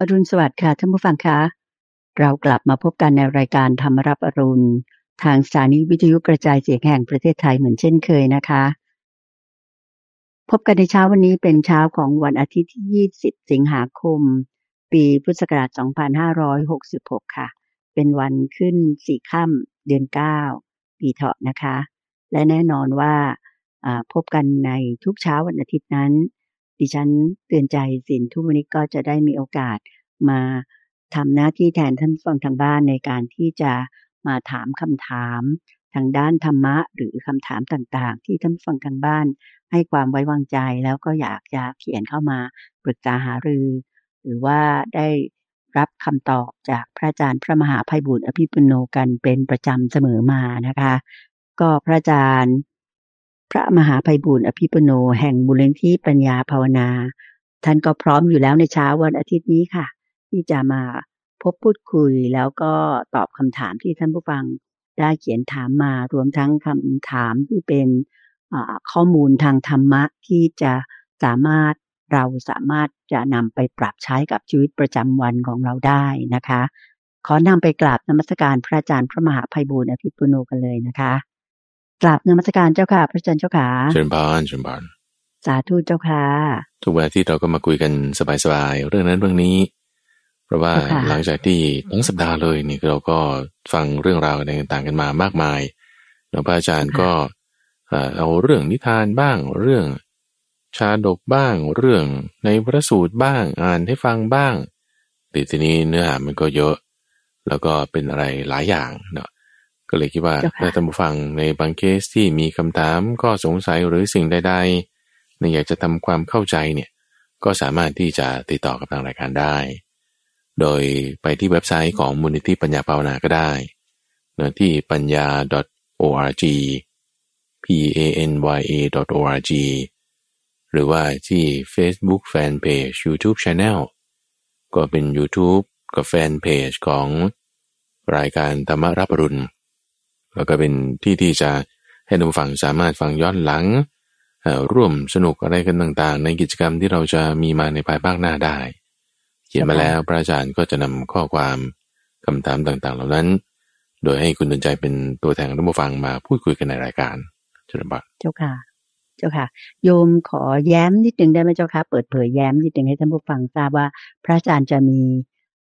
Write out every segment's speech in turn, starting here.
อรุณสวัสดิ์ค่ะท่านผู้ฟังคะ เรากลับมาพบกันในรายการธรรมรับอรุณ ทางสถานีวิทยุกระจายเสียงแห่งประเทศไทยเหมือนเช่นเคยนะคะ พบกันในเช้าวันนี้เป็นเช้าของวันอาทิตย์ที่ 20 สิงหาคม ปีพุทธศักราช 2566 ค่ะ เป็นวันขึ้นสี่ค่ำเดือน 9 ปีเถาะนะคะ และแน่นอนว่าพบกันในทุกเช้าวันอาทิตย์นั้น ดิฉันเตือนใจสินทุกวันนี้ก็จะได้มีโอกาสมาทำหน้าที่แทนท่านฟังทางบ้านในการที่จะมาถามคำถามทางด้านธรรมะ หรือคำถามต่างๆ ที่ท่านฟังทางบ้าน ให้ความไว้วางใจแล้วก็อยากจะเขียนเข้ามาปรึกษาหารือ หรือว่าได้รับคำตอบจากพระอาจารย์พระมหาภัยบุญอภิปุโนกันเป็นประจำเสมอมานะคะ ก็พระอาจารย์ พระมหาภัยบุญอภิปุโนแห่งบุรนิธิปัญญาภาวนา ท่านก็พร้อมอยู่แล้วในเช้าวันอาทิตย์นี้ค่ะ ที่จะมาพบพูดคุยแล้วก็ตอบคำถามที่ท่านผู้ฟังได้เขียนถามมารวมทั้งคำถามที่เป็นข้อมูลทางธรรมะที่จะสามารถเราสามารถจะนำไปปรับใช้กับชีวิตประจำวันของเราได้นะคะ ขอนำไปกราบนมัสการพระอาจารย์พระมหาภัยบูรณ์อภิปุโนกันเลยนะคะ กราบนมัสการเจ้าค่ะ พระอาจารย์เจ้าค่ะเชิญพานเชิญพานสาธุเจ้าค่ะ ทุกวันที่เราก็มาคุยกันสบายๆเรื่องนั้นเรื่องนี้ เพราะว่าหลังจากที่ทั้งสัปดาห์เลยนี่เราก็ฟังเรื่องราวต่างๆกันมามากมายหลวงพ่ออาจารย์ก็เอาเรื่องนิทานบ้าง เรื่องชาดกบ้าง เรื่องในพระสูตรบ้าง อ่านให้ฟังบ้างแต่ทีนี้เนื้อหามันก็เยอะ แล้วก็เป็นอะไรหลายอย่างเนาะ ก็เลยคิดว่าถ้าท่านผู้ฟังในบางเคสที่มีคำถามก็สงสัยหรือสิ่งใดๆในอยากจะทำความเข้าใจเนี่ยก็สามารถที่จะติดต่อกับทางรายการได้ โดยไปที่เว็บไซต์ของมูลนิธิปัญญาภาวนาก็ได้เนื้อที่ปัญญา .org p a n y a .org หรือว่าที่ Facebook Fanpage YouTube Channel ก็เป็น YouTube กับแฟนเพจของรายการธรรมรับรุณ แล้วก็เป็นที่ที่จะให้ท่านฟังสามารถฟังย้อนหลัง ร่วมสนุกอะไรกันต่างๆ ในกิจกรรมที่เราจะมีมาในภายภาคหน้าได้ เขียนมาแล้วพระอาจารย์ก็จะนำข้อความคำถามต่างๆ เหล่านั้น โดยให้คุณดนใจเป็นตัวแทนท่านผู้ฟังมาพูดคุยกันในรายการเจ้าค่ะเจ้าค่ะ เจ้าค่ะ โยมขอแย้มนิดนึงได้ไหมเจ้าค่ะ เปิดเผยแย้มนิดนึงให้ท่านผู้ฟังทราบว่า พระอาจารย์จะมี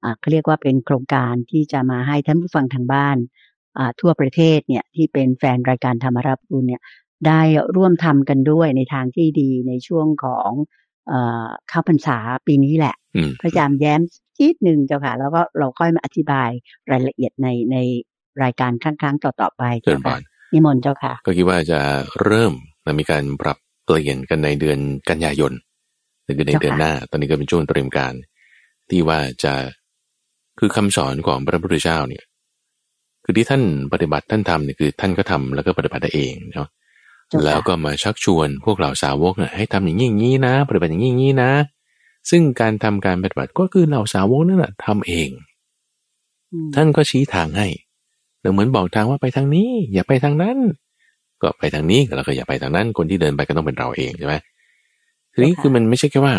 อ่าเขาเรียกว่าเป็นโครงการที่จะมาให้ท่านผู้ฟังทางบ้าน ทั่วประเทศเนี่ยที่เป็นแฟนรายการธรรมรับรุณเนี่ยได้ร่วมทำกันด้วยในทางที่ดีในช่วงของเข้าพรรษาปีนี้แหละ พระอาจารย์แย้มคิดหนึ่งเจ้าค่ะ แล้วก็เราค่อยมาอธิบายรายละเอียดในในรายการครั้งๆต่อๆไปเจ้าค่ะนิมนต์เจ้าค่ะ ก็คิดว่าจะเริ่มมีการปรับเปลี่ยนกันในเดือนกันยายนหรือในเดือนหน้า ตอนนี้ก็เป็นช่วงเตรียมการ ที่ว่าจะคือคำสอนของพระพุทธเจ้าเนี่ย คือที่ท่านปฏิบัติท่านทำเนี่ยคือ ท่านก็ทำแล้วก็ปฏิบัติได้เองเนาะแล้วก็มาชักชวนพวกเราสาวกเนี่ยให้ทำอย่างนี้อย่างนี้นะ ปฏิบัติอย่างนี้อย่างนี้นะ ซึ่งการทำการปฏิบัติก็คือเราสาวกนั่นแหละทำเอง ท่านก็ชี้ทางให้เหมือนบอกทางว่าไปทางนี้ อย่าไปทางนั้น ก็ไปทางนี้แล้วก็อย่าไปทางนั้น คนที่เดินไปก็ต้องเป็นเราเองใช่ไหมทีนี้คือมันไม่ใช่แค่ว่า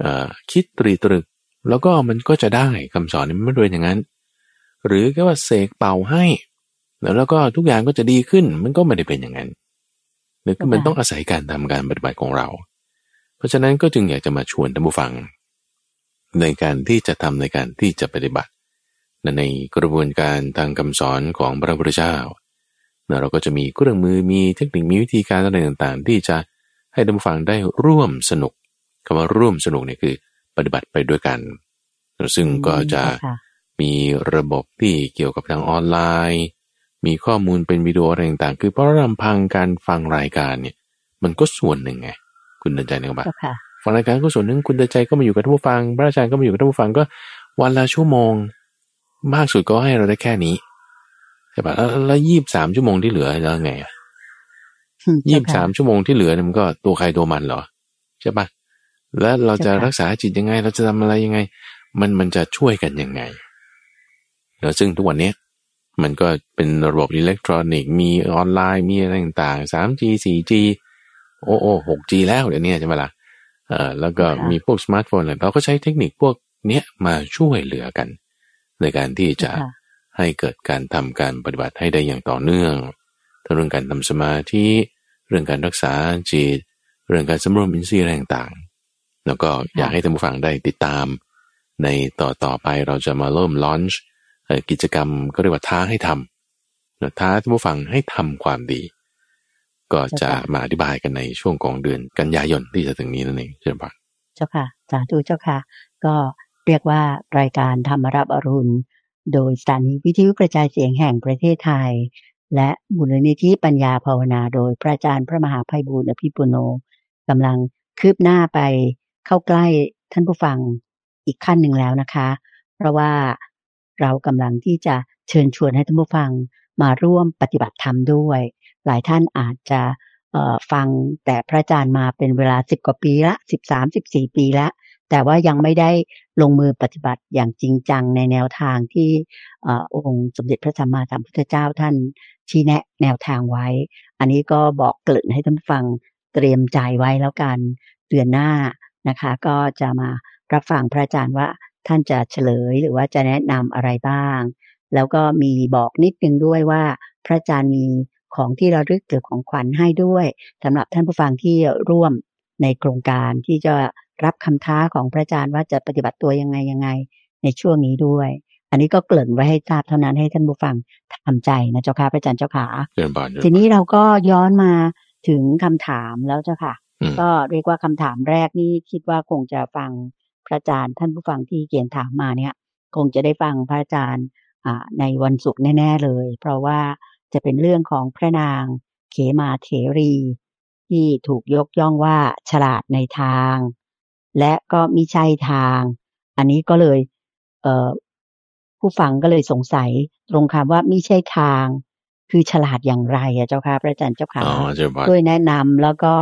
เอ่อคิดตรีตรึก แล้วก็มันก็จะได้คำสอนนี้ไม่ด้วยอย่างนั้น หรือแค่ว่าเสกเป่าให้แล้วก็ทุกอย่างก็จะดีขึ้นมันก็ไม่ได้เป็นอย่างนั้นหรือมันต้องอาศัยการทำการปฏิบัติของเรา เพราะฉะนั้นก็จึงอยากจะมาชวนท่านผู้ฟัง ในการที่จะทำในการที่จะปฏิบัติ ในกระบวนการทางคำสอนของพระพุทธเจ้าเราก็จะมีเครื่องมือมีเทคนิคมีวิธีการอะไรต่างๆ ที่จะให้ท่านผู้ฟังได้ร่วมสนุกคำว่าร่วมสนุกเนี่ยคือปฏิบัติไปด้วยกัน ซึ่งก็จะ มีระบบที่เกี่ยวกับทางออนไลน์ มีข้อมูลเป็นวิดีโออะไรต่างๆ คือเพราะลำพังการฟังรายการเนี่ย มันก็ส่วนหนึ่งไง คุณเดินใจนึกว่าฟังรายการก็ส่วนหนึ่งคุณเดินใจก็มาอยู่กับท่านผู้ฟัง พระอาจารย์ก็มาอยู่กับท่านผู้ฟังก็วันละชั่วโมง มากสุดก็ให้เราได้แค่นี้ใช่ปะแล้วยี่บสามชั่วโมงที่เหลือแล้วไงยี่บสามชั่วโมงที่เหลือมันก็ตัวใครตัวมันเหรอใช่ปะแล้วเราจะรักษาจิตยังไง เราจะทำอะไรยังไง มันมันจะช่วยกันยังไง แล้วซึ่งทุกวันนี้มันก็เป็นระบบอิเล็กทรอนิกส์มีออนไลน์มีอะไรต่างๆ 3G 4G โอ้โอ้ 6G แล้วเดี๋ยวนี้ใช่ไหมล่ะเออแล้วก็มีพวกสมาร์ทโฟนอะไรเราก็ใช้เทคนิคพวกเนี้ยมาช่วยเหลือกัน ในการที่จะค่ะให้เกิดการทำการปฏิบัติให้ได้อย่างต่อเนื่องทั้งเรื่องการทำสมาธิเรื่องการรักษาจิตเรื่องการสำรวมอินทรีย์อะไรต่างๆ แล้วก็อยากให้ท่านผู้ฟังได้ติดตาม ในต่อต่อไปเราจะมาเริ่มลอนช์ กิจกรรมก็เรียกว่าท้าให้ทำนะท้าท่านผู้ฟังให้ทำความดี ก็จะมาอธิบายกันในช่วงของเดือนกันยายนที่จะถึงนี้นั่นเองเช่นกันเจ้าค่ะสาธุเจ้าค่ะ ก็เรียกว่ารายการธรรมรับอรุณ โดยสถานีวิทยุกระจายเสียงแห่งประเทศไทย และมูลนิธิปัญญาภาวนา โดยพระอาจารย์พระมหาภัยบูลอภิปุโนกำลังคืบหน้าไปเข้าใกล้ท่านผู้ฟังอีกขั้นหนึ่งแล้วนะคะ เพราะว่า เรากำลังที่จะเชิญชวนให้ท่านผู้ฟังมาร่วมปฏิบัติธรรมด้วย หลายท่านอาจจะฟังแต่พระอาจารย์มาเป็นเวลาสิบกว่าปีละสิบสามสิบสี่ปีละ แต่ว่ายังไม่ได้ลงมือปฏิบัติอย่างจริงจังในแนวทางที่อองค์สมเด็จพระสัมมาสัมพุทธเจ้าท่านชี้แนะแนวทางไว้ อันนี้ก็บอกเกริ่นให้ท่านฟังเตรียมใจไว้แล้วกันเดือนหน้านะคะ ก็จะมารับฟังพระอาจารย์ว่า ท่านจะเฉลยหรือว่าจะแนะนำอะไรบ้าง แล้วก็มีบอกนิดนึงด้วยว่า พระอาจารย์มีของที่ระลึกหรือของขวัญให้ด้วยสำหรับท่านผู้ฟังที่ร่วมในโครงการที่จะรับคำท้าของพระอาจารย์ว่าจะปฏิบัติตัวยังไงยังไง ในช่วงนี้ด้วย อันนี้ก็เกริ่นไว้ให้ทราบเท่านั้นให้ท่านผู้ฟังทำใจนะเจ้าค่ะพระอาจารย์เจ้าขาเชิญบานทีนี้เราก็ย้อนมาถึงคำถามแล้วเจ้าค่ะอืมก็เรียกว่าคำถามแรกนี่คิดว่าคงจะฟัง พระอาจารย์ท่านผู้ฟังที่เขียนถามมาเนี่ย คงจะได้ฟังพระอาจารย์อ่าในวันศุกร์แน่ ๆเลย เพราะว่าจะเป็นเรื่องของพระนางเขมาเถรี ที่ถูกยกย่องว่าฉลาดในทาง และก็มิใช่ทาง อันนี้ก็เลยเอ่อผู้ฟังก็เลยสงสัยตรงคำว่ามิใช่ทาง คือฉลาดอย่างไรอะเจ้าค่ะพระอาจารย์เจ้าค่ะอ๋อเชิญบานช่วยแนะนำแล้วก็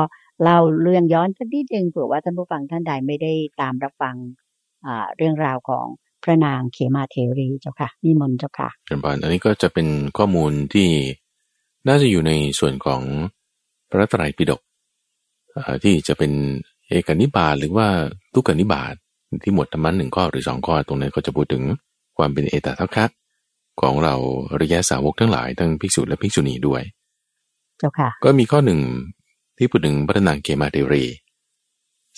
เล่าเรื่องย้อนสักนิดนึงเผื่อว่าท่านผู้ฟังท่านใดไม่ได้ตามรับฟังอ่าเรื่องราวของพระนางเขมาเทรีเจ้าค่ะนิมนต์เจ้าค่ะเชิญบานอันนี้ก็จะเป็นข้อมูลที่น่าจะอยู่ในส่วนของพระไตรปิฎกอ่าที่จะเป็นเอกนิบาตหรือว่าทุกนิบาตที่หมวดธรรมะหนึ่งข้อหรือสองข้อตรงนั้นก็จะพูดถึงความเป็นเอตทัคคะของเราอริยสาวกทั้งหลายทั้งภิกษุและภิกษุณีด้วย เจ้าค่ะ ก็มีข้อหนึ่ง ที่พูดถึงพระนางเกมาเทรี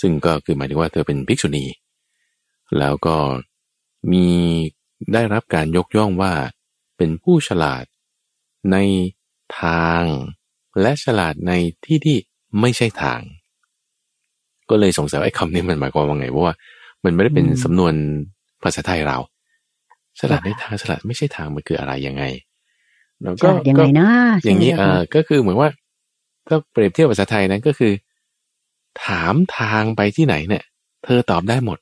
ซึ่งก็คือหมายถึงว่าเธอเป็นภิกษุณี แล้วก็มีได้รับการยกย่องว่าเป็นผู้ฉลาดในทางและฉลาดในที่ที่ไม่ใช่ทาง ก็เลยสงสัยว่าไอ้คำนี้มันหมายความว่าไงเพราะว่า มันไม่ได้เป็นอืมสำนวนภาษาไทยเรา ฉลาดในทางฉลาดไม่ใช่ทางมันคืออะไรยังไงแล้วฉลาดยังไงนะอย่างนี้ใช่ไหมเอคะอก็คือเหมือนว่า ถ้าเปรียบเทียบภาษาไทยนั้นก็คือ ถามทางไปที่ไหนเนี่ย เธอตอบได้หมด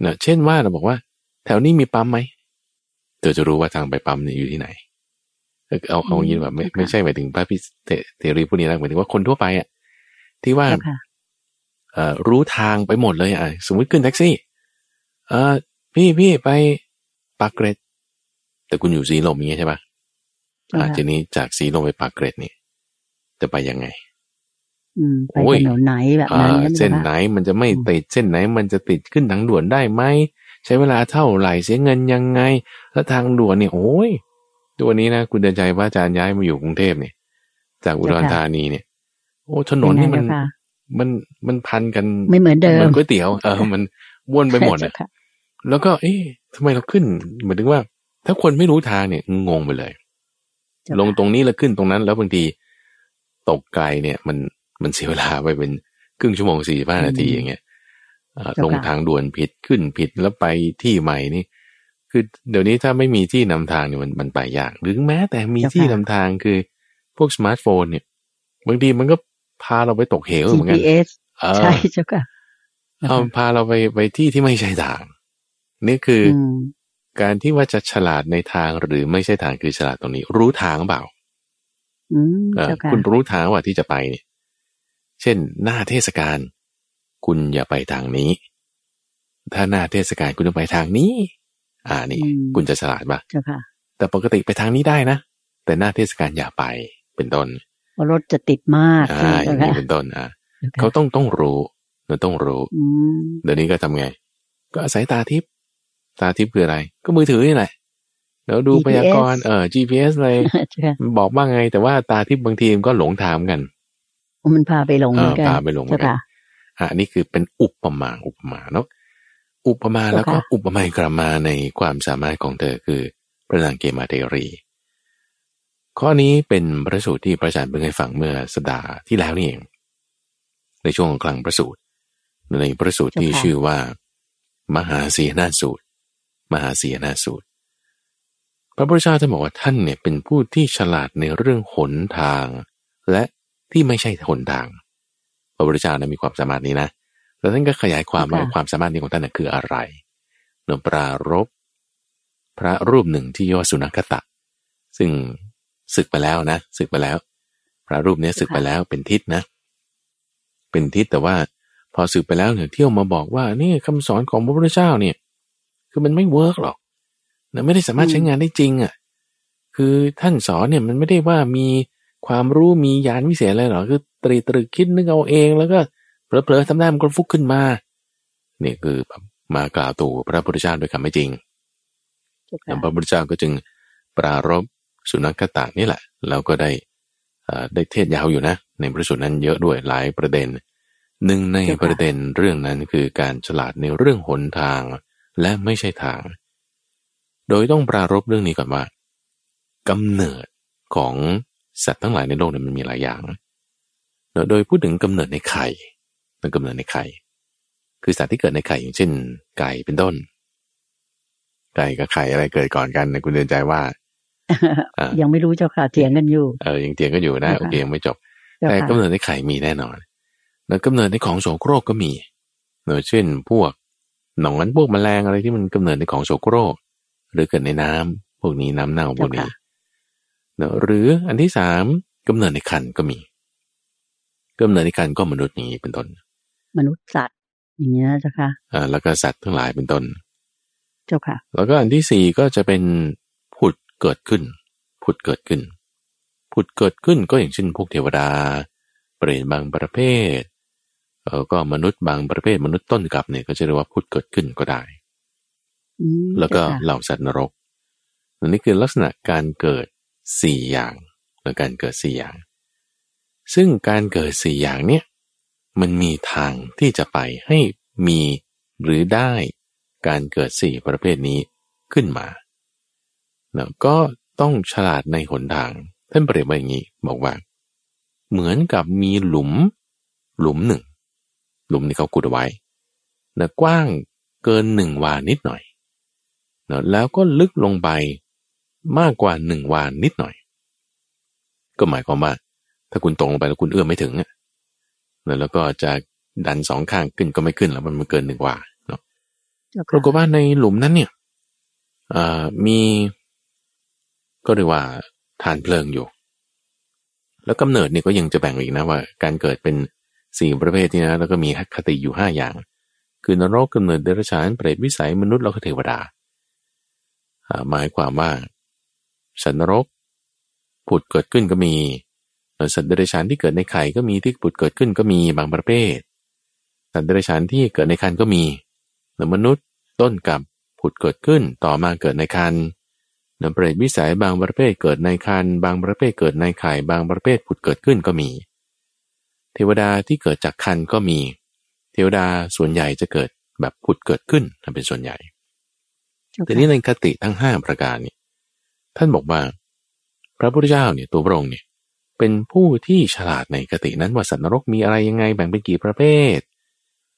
เนอะเช่นว่าเราบอกว่า แถวนี้มีปั๊มไหมเธอจะรู้ว่าทางไปปั๊มเนี่ยอยู่ที่ไหน เออเอาเอาอย่างนี้แบบไม่ไม่ใช่หมายถึงพระพิเทเทรีผู้นี้นะหมายถึงว่าคนทั่วไปอะที่ว่าเจ้าค่ะเอ่อรู้ทางไปหมดเลยอะสมมติขึ้นแท็กซี่ เออพี่พี่ไปปากเกร็ดแต่คุณอยู่สีลมอย่างเงี้ยใช่ปะเจ้าอ่าค่ะทีนี้จากสีลมไปปากเกร็ดนี่ จะไปยังไงอืมไปโอ้ยถนนไหนแบบอ่านั้นเส้นใช่ไหนไหมคะมันจะไม่อืมติดเส้นไหนมันจะติดขึ้นทางด่วนได้ไหมใช้เวลาเท่าไหร่เสียเงินยังไง แล้วทางด่วนเนี่ยโอ้ยตัวนี้นะคุณเดินใจว่าอาจารย์ย้ายมาอยู่กรุงเทพเนี่ย จากอุดรธานีเนี่ย โอ้ถนนนี่มันเป็ไงเจ้าค่ะมันมันพันกันไม่เหมือนเดิเหมมือนก๋วยเตี๋ยวเออมันวนไปหมดเจ้าอะค่ะแล้วก็ เอ๊ะทำไมเราขึ้นหมายถึงว่า ถ้าคนไม่รู้ทางเนี่ยงงไปเลยเจ้าลงค่ะตรงนี้แล้วขึ้นตรงนั้น แล้วบางที ตกไกลเนี่ยมันมันเสียเวลาไปเป็นครึ่งชั่วโมงสี่ห้านาทีอย่างเงี้ยอ่าลงทางด่วนผิดขึ้นผิดแล้วไปที่ใหม่นี่ คือเดี๋ยวนี้ถ้าไม่มีที่นำทางเนี่ยมันมันไปยากหรือแม้แต่มีที่นำทางคือพวกสมาร์ทโฟนเนี่ยบางทีมันก็พาเราไปตกเหวเหมือนกัน GPS เออใช่เจ้าค่ะเอาพาเราไปไปที่ที่ไม่ใช่ทาง นี่คืออมการที่ว่าจะฉลาดในทางหรือไม่ใช่ทางคือฉลาดตรงนี้ รู้ทางเปล่าอืมเออเจ้า ค่ะคุณรู้ทางว่าที่จะไปเนี่ย เช่น หน้าเทศกาลคุณอย่าไปทางนี้ ถ้าหน้าเทศกาลคุณจะไปทางนี้ อ่านี่อืมคุณจะฉลาดปะเจ้าค่ะแต่ปกติไปทางนี้ได้นะ แต่หน้าเทศกาลอย่าไปเป็นต้นเพราะรถจะติดมากอ่าอใช่ไหมย่างเจ้านี้ค่ะเป็นต้นอ่าเขาต้องต้องรู้เราต้องรู้อืมเดี๋ยวนี้ก็ทำไง ก็อาศัยตาทิพย์ตาทิพย์คืออะไร ก็มือถือนี่แหละ แล้วดูพยากรณ์เออ GPS เลยใช่บอกว่าไง แต่ว่าตาทิพย์บางทีมันก็หลงทางเหมือนกันมันพาไปหลงเหมือนกันเออพาไปหลงเหมือนกันเจ้าค่ะอะอันนี้คือเป็นอุปมาอุปมาเนาะอุปมาแล้วก็เจ้าค่ะอุปไมยกลับมาในความสามารถของเธอคือพระนางเกมาเทรี ข้อนี้เป็นพระสูตรที่พระอาจารย์เพิ่งให้ฟังเมื่อสัปดาห์ที่แล้วนี่เอง ในช่วงกลางพระสูตร ในพระสูตรที่ชื่อว่า มหาสีนาสูตร มหาสีนาสูตร พระพุทธเจ้าท่านบอกว่าท่านเนี่ยเป็นผู้ที่ฉลาดในเรื่องหนทาง และที่ไม่ใช่หนทาง พระพุทธเจ้านะมีความสามารถนี้นะแล้วท่านก็ขยายความว่าความสามารถนี้ของท่านนะคืออะไรเนอะปรารบพระรูปหนึ่งที่ยอสุนัขตะ ซึ่งศึกไปแล้วนะศึกไปแล้ว พระรูปเนี้ยศึกไปแล้วเป็นทิศนะ เป็นทิศแต่ว่าพอศึกไปแล้วเนี่ยเที่ยวมาบอกว่านี่คำสอนของพระพุทธเจ้าเนี่ย คือมันไม่เวิร์กหรอก นะไม่ได้สามารถใช้งานได้จริงอะ คือท่านสอนเนี่ยมันไม่ได้ว่ามีความรู้มียานวิเศษอะไรหรอกคือตรีตรึกคิดนึกเอาเองแล้วก็เผลอๆทำได้มันก็ฟุกขึ้นมานี่คือแบบมากล่าวตู่พระพุทธเจ้าด้วยคำไม่จริงเจ้าแล้วค่ะพระพุทธเจ้าก็จึงปรารบสุนัขตะนี่แหละ แล้วก็ได้เอ่อได้เทศยาวอยู่นะ ในพระสูตรนั้นเยอะด้วยหลายประเด็นหนึ่งในประเด็นเรื่องนั้นคือการฉลาดในเรื่องหนทางและไม่ใช่ทาง โดยต้องปรารบเรื่องนี้ก่อนว่ากำเนิดของสัตว์ทั้งหลายในโลกเนี่ยมันมีหลายอย่างเนอะโดยพูดถึงกำเนิดในไข่มันกำเนิดในไข่ คือสัตว์ที่เกิดในไข่อย่างเช่น ไก่เป็นต้น ไก่กับไข่อะไรเกิดก่อนกันนะคุณเดินใจว่าอ่ายังไม่รู้เจ้าค่ะเถียงกันอยู่ เออยังเถียงกันอยู่นะเจ้าค่ะโอเคยังไม่จบเจ้าแต่ค่ะกำเนิดในไข่มีแน่นอน แล้วกำเนิดในของโสโครกก็มีเนอะเช่น พวกหนอนพวกแมลงอะไรที่มันกำเนิดในของโสโครก หรือเกิดในน้ำพวกนี้น้ำเน่าพวกนี้เนอะหรืออันที่สามกำเนิดในคันก็มีกำเนิดในคันก็มนุษย์อย่างนี้เป็นต้น มนุษย์สัตว์อย่างเงี้ยเจ้าค่ะอ่าแล้วก็สัตว์ทั้งหลายเป็นต้น เจ้าค่ะ แล้วก็อันที่สี่ก็จะเป็นผุดเกิดขึ้น ผุดเกิดขึ้น ผุดเกิดขึ้นก็อย่างเช่นพวกเทวดา เปรตบางประเภทเออก็มนุษย์บางประเภทมนุษย์ต้นกับเนี่ยก็จะเรียกว่าผุดเกิดขึ้นก็ได้อืม แล้วก็เจ้าค่ะเหล่าสัตว์นรกอันนี้คือลักษณะการเกิดสี่อย่างหรือการเกิดสี่อย่าง ซึ่งการเกิดสี่อย่างเนี่ยมันมีทางที่จะไปให้มีหรือได้การเกิดสี่ประเภทนี้ขึ้นมาเนาะก็ต้องฉลาดในหนทาง ท่านเปรียบไว้อย่างนี้บอกว่า เหมือนกับมีหลุม หลุมหนึ่ง หลุมที่เขาขุดเอาไว้นะกว้างเกินหนึ่งวานิดหน่อยเนอะแล้วก็ลึกลงไปมากกว่าหนึ่งวานนิดหน่อย ก็หมายความว่า ถ้าคุณตรงลงไปแล้วคุณเอื้อมไม่ถึงอะเนอะแล้วก็จะดันสองข้างขึ้นก็ไม่ขึ้นแล้วมันมันเกินหนึ่งวาเนาะเจ้าปรากฏค่ะว่าในหลุมนั้นเนี่ยเอ่อมีก็เรียกว่าฐานเพลิงอยู่ แล้วกำเนิดเนี่ยก็ยังจะแบ่งอีกนะว่า การเกิดเป็นสี่ประเภทนี่นะแล้วก็มีคติอยู่ห้าอย่าง คือนรกกำเนิดเดรัจฉานเปรตวิสัยมนุษย์แล้วก็เทวดาอ่า หมายความว่า สัตว์นรก ผุดเกิดขึ้นก็มีเอ่อสัตว์เดรัจฉานที่เกิดในไข่ก็มีที่ผุดเกิดขึ้นก็มีบางประเภท สัตว์เดรัจฉานที่เกิดในคันก็มีแต่มนุษย์ต้นกับผุดเกิดขึ้นต่อมาเกิดในคันเนเปรตวิสัยบางประเภทเกิดในคันบางประเภทเกิดในไข่บางประเภทผุดเกิดขึ้นก็มี เทวดาที่เกิดจากคันก็มี เทวดาส่วนใหญ่จะเกิดแบบผุดเกิดขึ้นนั่นเป็นส่วนใหญ่ แต่ค่ะนี้ในคติทั้งห้าประการนี่ท่านบอกว่า พระพุทธเจ้าเนี่ยตัวพระองค์เนี่ยเป็นผู้ที่ฉลาดในคตินั้นว่าสัตว์นรกมีอะไรยังไงแบ่งเป็นกี่ประเภท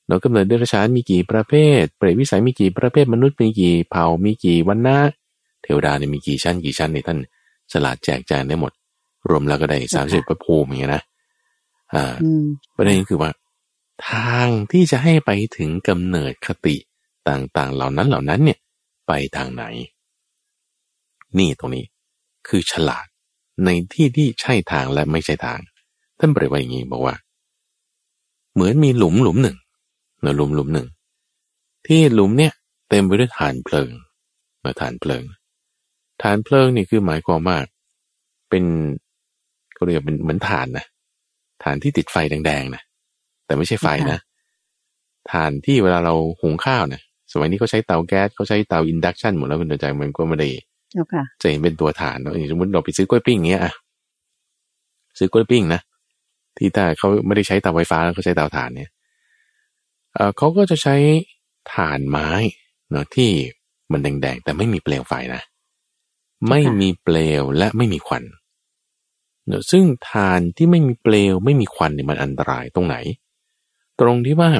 เนาะกำเนิดเดรัจฉานมีกี่ประเภท เปรตวิสัยมีกี่ประเภทมนุษย์มีกี่เผ่ามีกี่วันนะเทวดาเนี่ยมีกี่ชั้นกี่ชั้นในยท่านฉลาดแจกแจงได้หมด รวมแล้วก็ได้สามสิบประภูมิอย่างเงี้ยนะอ่าอืมประเด็นคือว่า ทางที่จะให้ไปถึงกำเนิดคติต่างๆ เหล่านั้นเหล่านั้นเนี่ย ไปทางไหน นี่ตรงนี้ คือฉลาดในที่ที่ใช่ทางและไม่ใช่ทาง ท่านเปรียบไว้อย่างนี้บอกว่า เหมือนมีหลุมหลุมหนึ่งเนะหลุมหลุมหนึ่ง ที่หลุมเนี่ยเต็มไปด้วยฐานเพลิงนะฐานเพลิงฐานเพลิงนี่คือหมายความว่าเป็นเขาเรียกเป็นเหมือนฐานนะฐานที่ติดไฟแดงๆนะแต่ไม่ใช่ไฟนะฐานที่เวลาเราหุงข้าวนะ สมัยนี้เขาใช้เตาแก๊สเขาใช้เตาอินดักชันหมดแล้วคุณใจมันก็ไม่ได้เจ้าค่ะจะเห็นเป็นตัวฐานเนาะอย่างสมมติเราไปซื้อกล้วยปิ้งเงี้ยอะซื้อกล้วยปิ้งนะที่ถ้าเขาไม่ได้ใช้เตาไฟฟ้าเขาใช้เตาถ่านเนี่ยเออเขาก็จะใช้ถ่านไม้เนาะที่มันแดงๆแต่ไม่มีเปลวไฟนะ ไม่มีเปลวและไม่มีควันเนาะซึ่งถ่านที่ไม่มีเปลวไม่มีควันเนี่ยมันอันตรายตรงไหน ตรงที่ว่า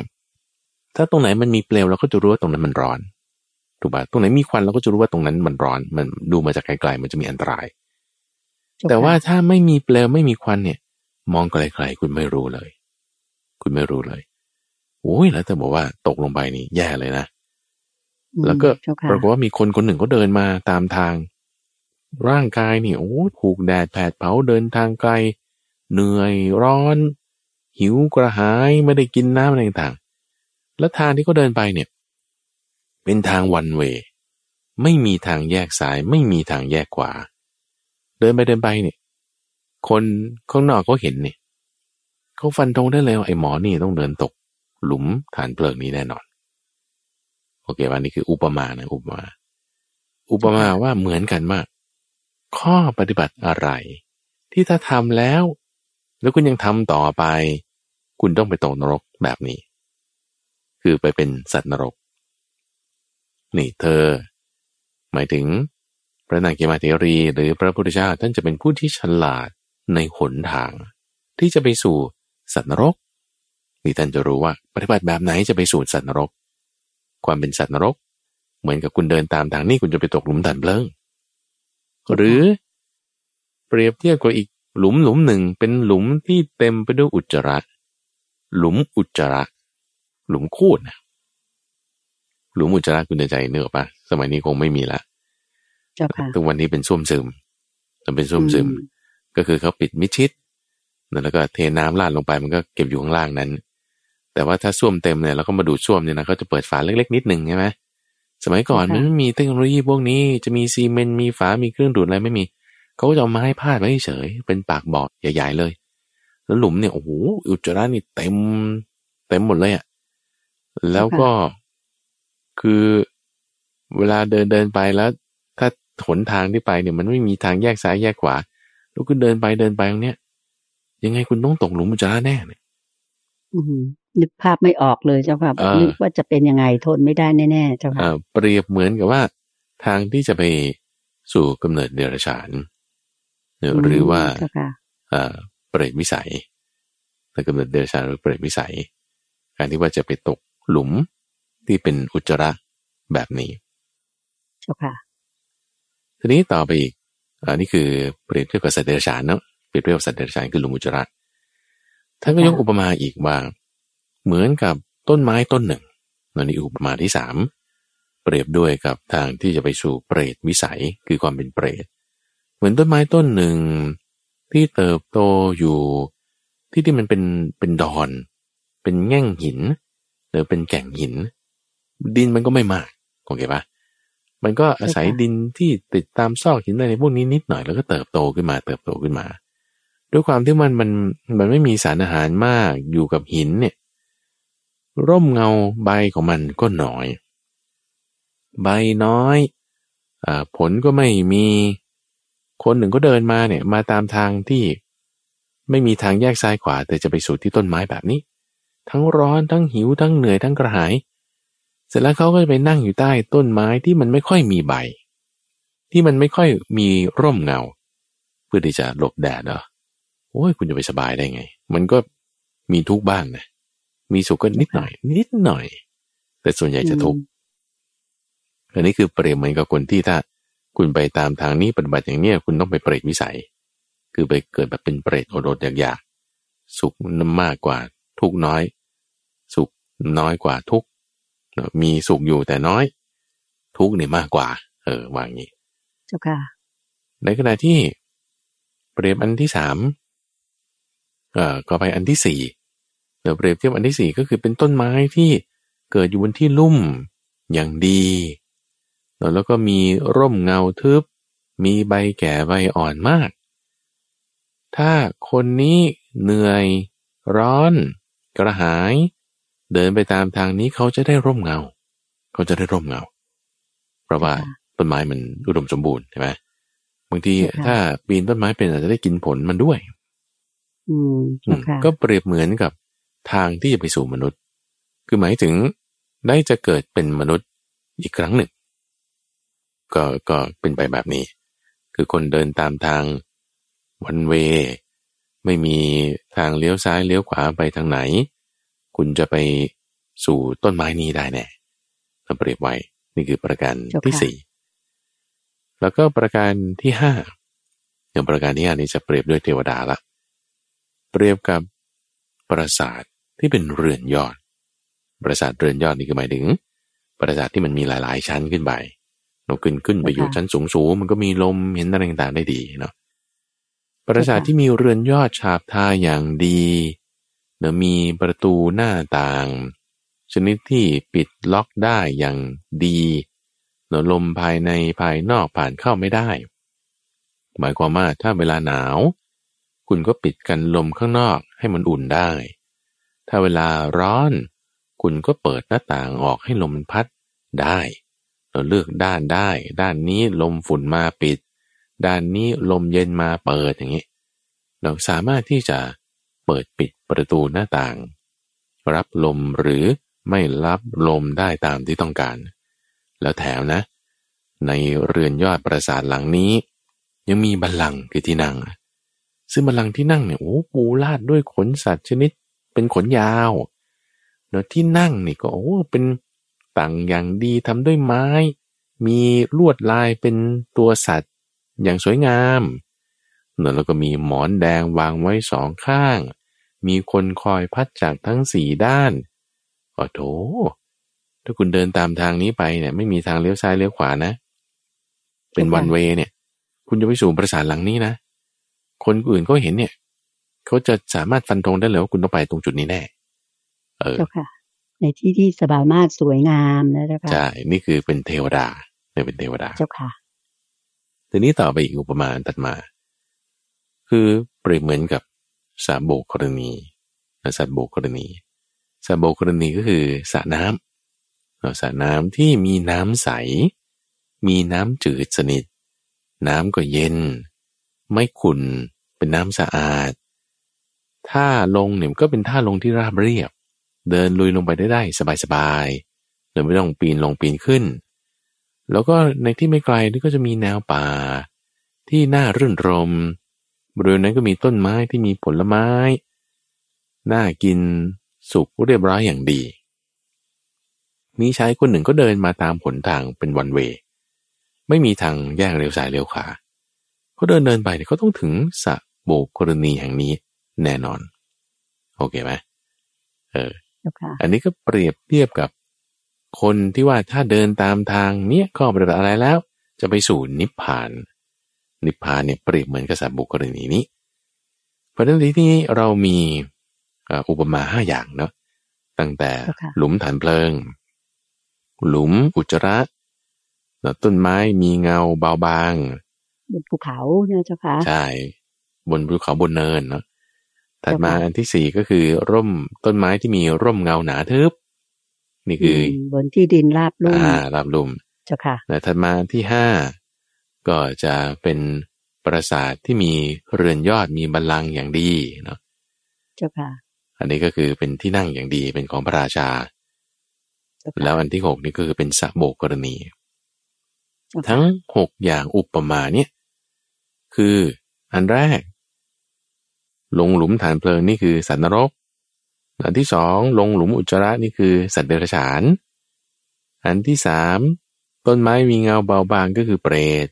ถ้าตรงไหนมันมีเปลวเราก็จะรู้ว่าตรงนั้นมันร้อนถูกป่ะตรงไหนมีควันเราก็จะรู้ว่าตรงนั้นมันร้อน มันดูมาจากไกลๆมันจะมีอันตราย แต่ว่าถ้าไม่มีเปลวไม่มีควันเนี่ย มองไกลๆคุณไม่รู้เลย คุณไม่รู้เลยโอ้ยแล้วแต่บอกว่าตกลงไปนี่แย่เลยนะแล้วก็ปรากฏว่ามีคนคนหนึ่งเขาเดินมาตามทาง ร่างกายนี่โอ้ถูกแดดแผดเผาเดินทางไกล เหนื่อยร้อน หิวกระหายไม่ได้กินน้ำอะไรต่างๆ แล้วทางที่เขาเดินไปเนี่ย เป็นทางวันเวไม่มีทางแยกซ้าย ไม่มีทางแยกขวา เดินไปเดินไปเนี่ย คนข้างนอกเขาเห็นเนี่ยเขาฟันธงได้เลยว่าไอ้หมอนี่ต้องเดินตก หลุมฐานเพลิงนี้แน่นอน โอเควันนี้คืออุปมานะอุปมา อุปมาว่าเหมือนกันมาก ข้อปฏิบัติอะไร ที่ถ้าทำแล้ว แล้วคุณยังทำต่อไป คุณต้องไปตกนรกแบบนี้ คือไปเป็นสัตว์นรก นี่เธอ หมายถึงพระนางเกมาเทรีหรือพระพุทธเจ้าท่านจะเป็นผู้ที่ฉลาดในหนทาง ที่จะไปสู่สัตว์นรกนี่ท่านจะรู้ว่าปฏิบัติแบบไหนจะไปสู่สัตว์นรก ความเป็นสัตว์นรก เหมือนกับคุณเดินตามทางนี้คุณจะไปตกหลุมดันเพลิง หรือเปรียบเทียบกับอีกหลุมหลุมหนึ่งเป็นหลุมที่เต็มไปด้วยอุจจาระ หลุมอุจจาระ หลุมคูดนะหลุมอุจจาระคุณใจเนื้อปะสมัยนี้คงไม่มีละทุกวันนี้เป็นส้วมซึมมันเป็นส้วมซึม ก็คือเขาปิดมิชิด แล้วก็เทน้ำลาดลงไปมันก็เก็บอยู่ข้างล่างนั้น แต่ว่าถ้าส้วมเต็มเนี่ยเราก็มาดูดส้วมเนี่ยนะเขาจะเปิดฝาเล็กๆนิดหนึ่งใช่ไหมสมัยก่อนมันไม่มีเทคโนโลยีพวกนี้ จะมีซีเมนต์มีฝา มีเครื่องดูดอะไรไม่มี เขาก็จะเอาไม้พาดไว้เฉย เป็นปากบ่อใหญ่ ๆ เลย แล้วหลุมเนี่ยโอ้โหอุจจาระนี่เต็มเต็มหมดเลยอะ่ะ แล้วก็คือเวลาเดินเดินไปแล้ว ถ้าหนทางที่ไปเนี่ยมันไม่มีทางแยกซ้ายแยกขวา แล้วก็เดินไปเดินไปตรงเนี้ยยังไงคุณต้องตกหลุมอุจจาระแน่เนี่ยนึกภาพไม่ออกเลยเจ้าค่ะนึกว่าจะเป็นยังไงทนไม่ได้แน่ๆเจ้าค่ะเปรียบเหมือนกับว่า ทางที่จะไปสู่กำเนิดเดรัจฉานหรือว่าเปรตวิสัยแต่กำเนิดเดรัจฉานหรือเปรตวิสัย การที่ว่าจะไปตก หลุมที่เป็นอุจจาระแบบนี้เจ้าค่ะทีนี้ต่อไปอีกอันนี้คือเปรียบเทียบกับสัตว์เดรัจฉานเนาะเปรียบเทียบสัตว์เดรัจฉานคือลุมุจระท่านก็ยกอุปมาอีกว่า เหมือนกับต้นไม้ต้นหนึ่งนั่นนี่อุปมาที่สามเปรียบด้วยกับทางที่จะไปสู่เปรตวิสัยคือความเป็นเปรตเหมือนต้นไม้ต้นหนึ่งที่เติบโตอยู่ที่ที่มันเป็นเป็นดอน เป็นแง่งหิน หรือเป็นแก่งหิน ดินมันก็ไม่มากโอเคปะมันก็อาศัยดินที่ติดตามซอกหินอะไรพวกนี้นิดหน่อยแล้วก็เติบโตขึ้นมา เติบโตขึ้นมา ด้วยความที่มันมันมันไม่มีสารอาหารมากอยู่กับหินเนี่ยร่มเงาใบของมันก็น้อย ใบน้อยอผลก็ไม่มีคนหนึ่งก็เดินมาเนี่ยมาตามทางที่ไม่มีทางแยกซ้ายขวาแต่จะไปสู่ที่ต้นไม้แบบนี้ ทั้งร้อนทั้งหิวทั้งเหนื่อยทั้งกระหาย เสร็จแล้วเขาก็จะไปนั่งอยู่ใต้ต้นไม้ที่มันไม่ค่อยมีใบ ที่มันไม่ค่อยมีร่มเงา เพื่อที่จะหลบแดดเนาะโอ้ยคุณจะไปสบายได้ไง มันก็มีทุกบ้างนะมีสุขก็นิดหน่อย นิดหน่อย แต่ส่วนใหญ่จะทุกข์อันนี้คือเปรียบเหมือนกับคนที่ถ้า คุณไปตามทางนี้ปฏิบัติอย่างเนี้ยคุณต้องไปเปรตวิสัย คือไปเกิดแบบเป็นเปรตโอดดอยากๆสุขมากกว่า ทุกน้อย สุขน้อยกว่าทุกมีสุขอยู่แต่น้อย ทุกเนี่ยมากกว่า เออวางนี้เจ้าค่ะในขณะที่เปรียบอันที่สามเอ่อก็ไปอันที่สี่เดี๋ยวเปรียบเทียบอันที่สี่ก็คือเป็นต้นไม้ที่เกิดอยู่บนที่ลุ่มอย่างดี แล้วก็มีร่มเงาทึบ มีใบแก่ใบอ่อนมาก ถ้าคนนี้เหนื่อยร้อน กระหาย เดินไปตามทางนี้เขาจะได้ร่มเงา เขาจะได้ร่มเงา เพราะว่าต้นไม้มันอุดมสมบูรณ์ใช่ไหมบางทีถ้าปีนต้นไม้เป็นอาจจะได้กินผลมันด้วย อืมก็เปรียบเหมือนกับทางที่จะไปสู่มนุษย์ คือหมายถึงได้จะเกิดเป็นมนุษย์อีกครั้งหนึ่ง ก็ก็เป็นไปแบบนี้ คือคนเดินตามทางวันเว ไม่มีทางเลี้ยวซ้ายเลี้ยวขวาไปทางไหน คุณจะไปสู่ต้นไม้นี้ได้แน่เราเปรียบไว้นี่คือประการที่สี่แล้วก็ประการที่ห้าอย่างประการที่ห้านี้จะเปรียบด้วยเทวดาละเปรียบกับปราสาทที่เป็นเรือนยอด ปราสาทเรือนยอดนี่คือหมายถึง ปราสาทที่มันมีหลาย ๆ ชั้นขึ้นไปเราขึ้นขึ้นไปอยู่ชั้นสูงสูงมันก็มีลมเห็นอะไรต่างๆได้ดีเนาะ ปราสาทที่มีเรือนยอดฉาบทาอย่างดีเนะมีประตูหน้าต่าง ชนิดที่ปิดล็อกได้อย่างดีเนะลมภายในภายนอกผ่านเข้าไม่ได้ หมายความว่าถ้าเวลาหนาว คุณก็ปิดกันลมข้างนอกให้มันอุ่นได้ ถ้าเวลาร้อน คุณก็เปิดหน้าต่างออกให้ลมมันพัดได้ เราเลือกด้านได้ ด้านนี้ลมฝุ่นมาปิด ด้านนี้ลมเย็นมาเปิดอย่างนี้ เราสามารถที่จะเปิดปิดประตูหน้าต่าง รับลมหรือไม่รับลมได้ตามที่ต้องการ แล้วแถมนะ ในเรือนยอดปราสาทหลังนี้ ยังมีบัลลังก์คือที่นั่ง ซึ่งบัลลังก์ที่นั่งเนี่ยโอ้ปูลาดด้วยขนสัตว์ชนิดเป็นขนยาวเนาะที่นั่งนี่ก็โอ้เป็นต่างอย่างดีทำด้วยไม้ มีลวดลายเป็นตัวสัตว์ อย่างสวยงามเนแล้วก็มีหมอนแดงวางไว้สองข้าง มีคนคอยพัดจากทั้งสี่ด้านโอ้โถถ้าคุณเดินตามทางนี้ไปเนี่ยไม่มีทางเลี้ยวซ้ายเลี้ยวขวานะ เป็นวันเวเนี่ย คุณจะไปสู่ปราสาทหลังนี้นะ คนอื่นก็เห็นเนี่ย เขาจะสามารถฟันธงได้เลยว่าคุณต้องไปตรงจุดนี้แน่ เออค่ะ ในที่ที่สบายมากสวยงามนะเจ้าค่ะ ใช่ นี่คือเป็นเทวดาเนี่ยเป็นเทวดา เจ้าค่ะ ทีนี้ต่อไปอีกอุปมาตัดมา คือเปรียบเหมือนกับสาโบกรณีสัตโบกรณีสาโบกรณีก็คือสระน้ำสระน้ำที่มีน้ำใส มีน้ำจืดสนิท น้ำก็เย็น ไม่ขุ่นเป็นน้ำสะอาดถ้าลงเนี่ยก็เป็นท่าลงที่ราบเรียบ เดินลุยลงไปได้ได้สบายๆโดยไม่ต้องปีนลงปีนขึ้น แล้วก็ในที่ไม่ไกลนี่ก็จะมีแนวป่า ที่น่ารื่นรม บริเวณนั้นก็มีต้นไม้ที่มีผลไม้ น่ากินสุกเรียบร้อยอย่างดี มีชายคนหนึ่งก็เดินมาตามผลทางเป็นวันเว ไม่มีทางแยกเลี้ยวซ้ายเลี้ยวขวาเขาเดินเดินไปเนี่ยเขาต้องถึงสะโบกกรณีแห่งนี้แน่นอน โอเคไหมเออ อันนี้ก็เปรียบเทียบกับ คนที่ว่าถ้าเดินตามทางเนี้ยข้อปฏิบัติอะไรแล้ว จะไปสู่นิพพาน นิพพานเนี่ยเปรียบเหมือนกับสัตว์บุคคลนี้นี้เพราะฉะนั้นที่นี้เรามีอุปมาห้าอย่างเนาะตั้งแต่หลุมฐานเพลิง หลุมอุจจาระต้นไม้มีเงาเบาบางบนภูเขาเนี่ยเจ้าค่ะใช่ บนภูเขาบนเนินเนาะถัดมาอันที่สี่ก็คือ ร่มต้นไม้ที่มีร่มเงาหนาทึบ นี่คือบนที่ดินราบลุ่มอ่าราบลุ่มเจ้าค่ะและถัดมาอันที่ห้าก็จะเป็นปราสาทที่มีเรือนยอดมีบัลลังก์อย่างดีเนาะเจ้าค่ะ อันนี้ก็คือเป็นที่นั่งอย่างดีเป็นของพระราชา แล้วอันที่หกนี่ก็คือเป็นสะโบกกรณี ทั้งหกอย่างอุปมาเนี่ยคืออันแรกลงหลุมฐานเพลิงนี่คือสัตว์นรก อันที่สองลงหลุมอุจจาระนี่คือสัตว์เดรัจฉาน อันที่สามต้นไม้มีเงาเบาบางก็คือเปรต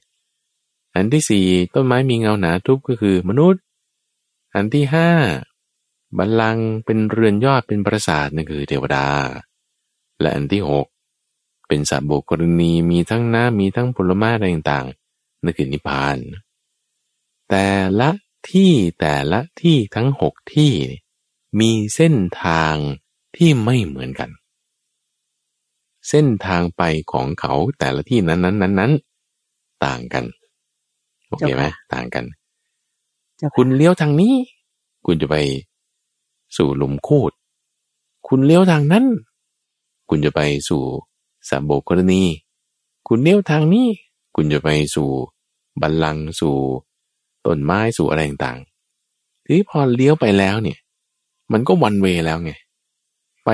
อันที่สี่ต้นไม้มีเงาหนาทุบก็คือมนุษย์ อันที่ห้าบัลลังเป็นเรือนยอดเป็นปราสาทนั่นคือเทวดา และอันที่หกเป็นสัตว์โบกรณีมีทั้งน้ำมีทั้งผลไม้อะไรต่างๆนั่นคือนิพพาน แต่ละที่แต่ละที่ทั้งหกที่ มีเส้นทางที่ไม่เหมือนกัน เส้นทางไปของเขาแต่ละที่นั้นนั้นนั้นนั้นต่างกัน โอเคไหมต่างกัน คุณเลี้ยวทางนี้ คุณจะไปสู่หลุมคูด คุณเลี้ยวทางนั้น คุณจะไปสู่สามโบกกรณี คุณเลี้ยวทางนี้ คุณจะไปสู่บัลลังก์สู่ต้นไม้สู่อะไรต่างๆทีนี้พอเลี้ยวไปแล้วเนี่ย มันก็วันเวแล้วไง ไป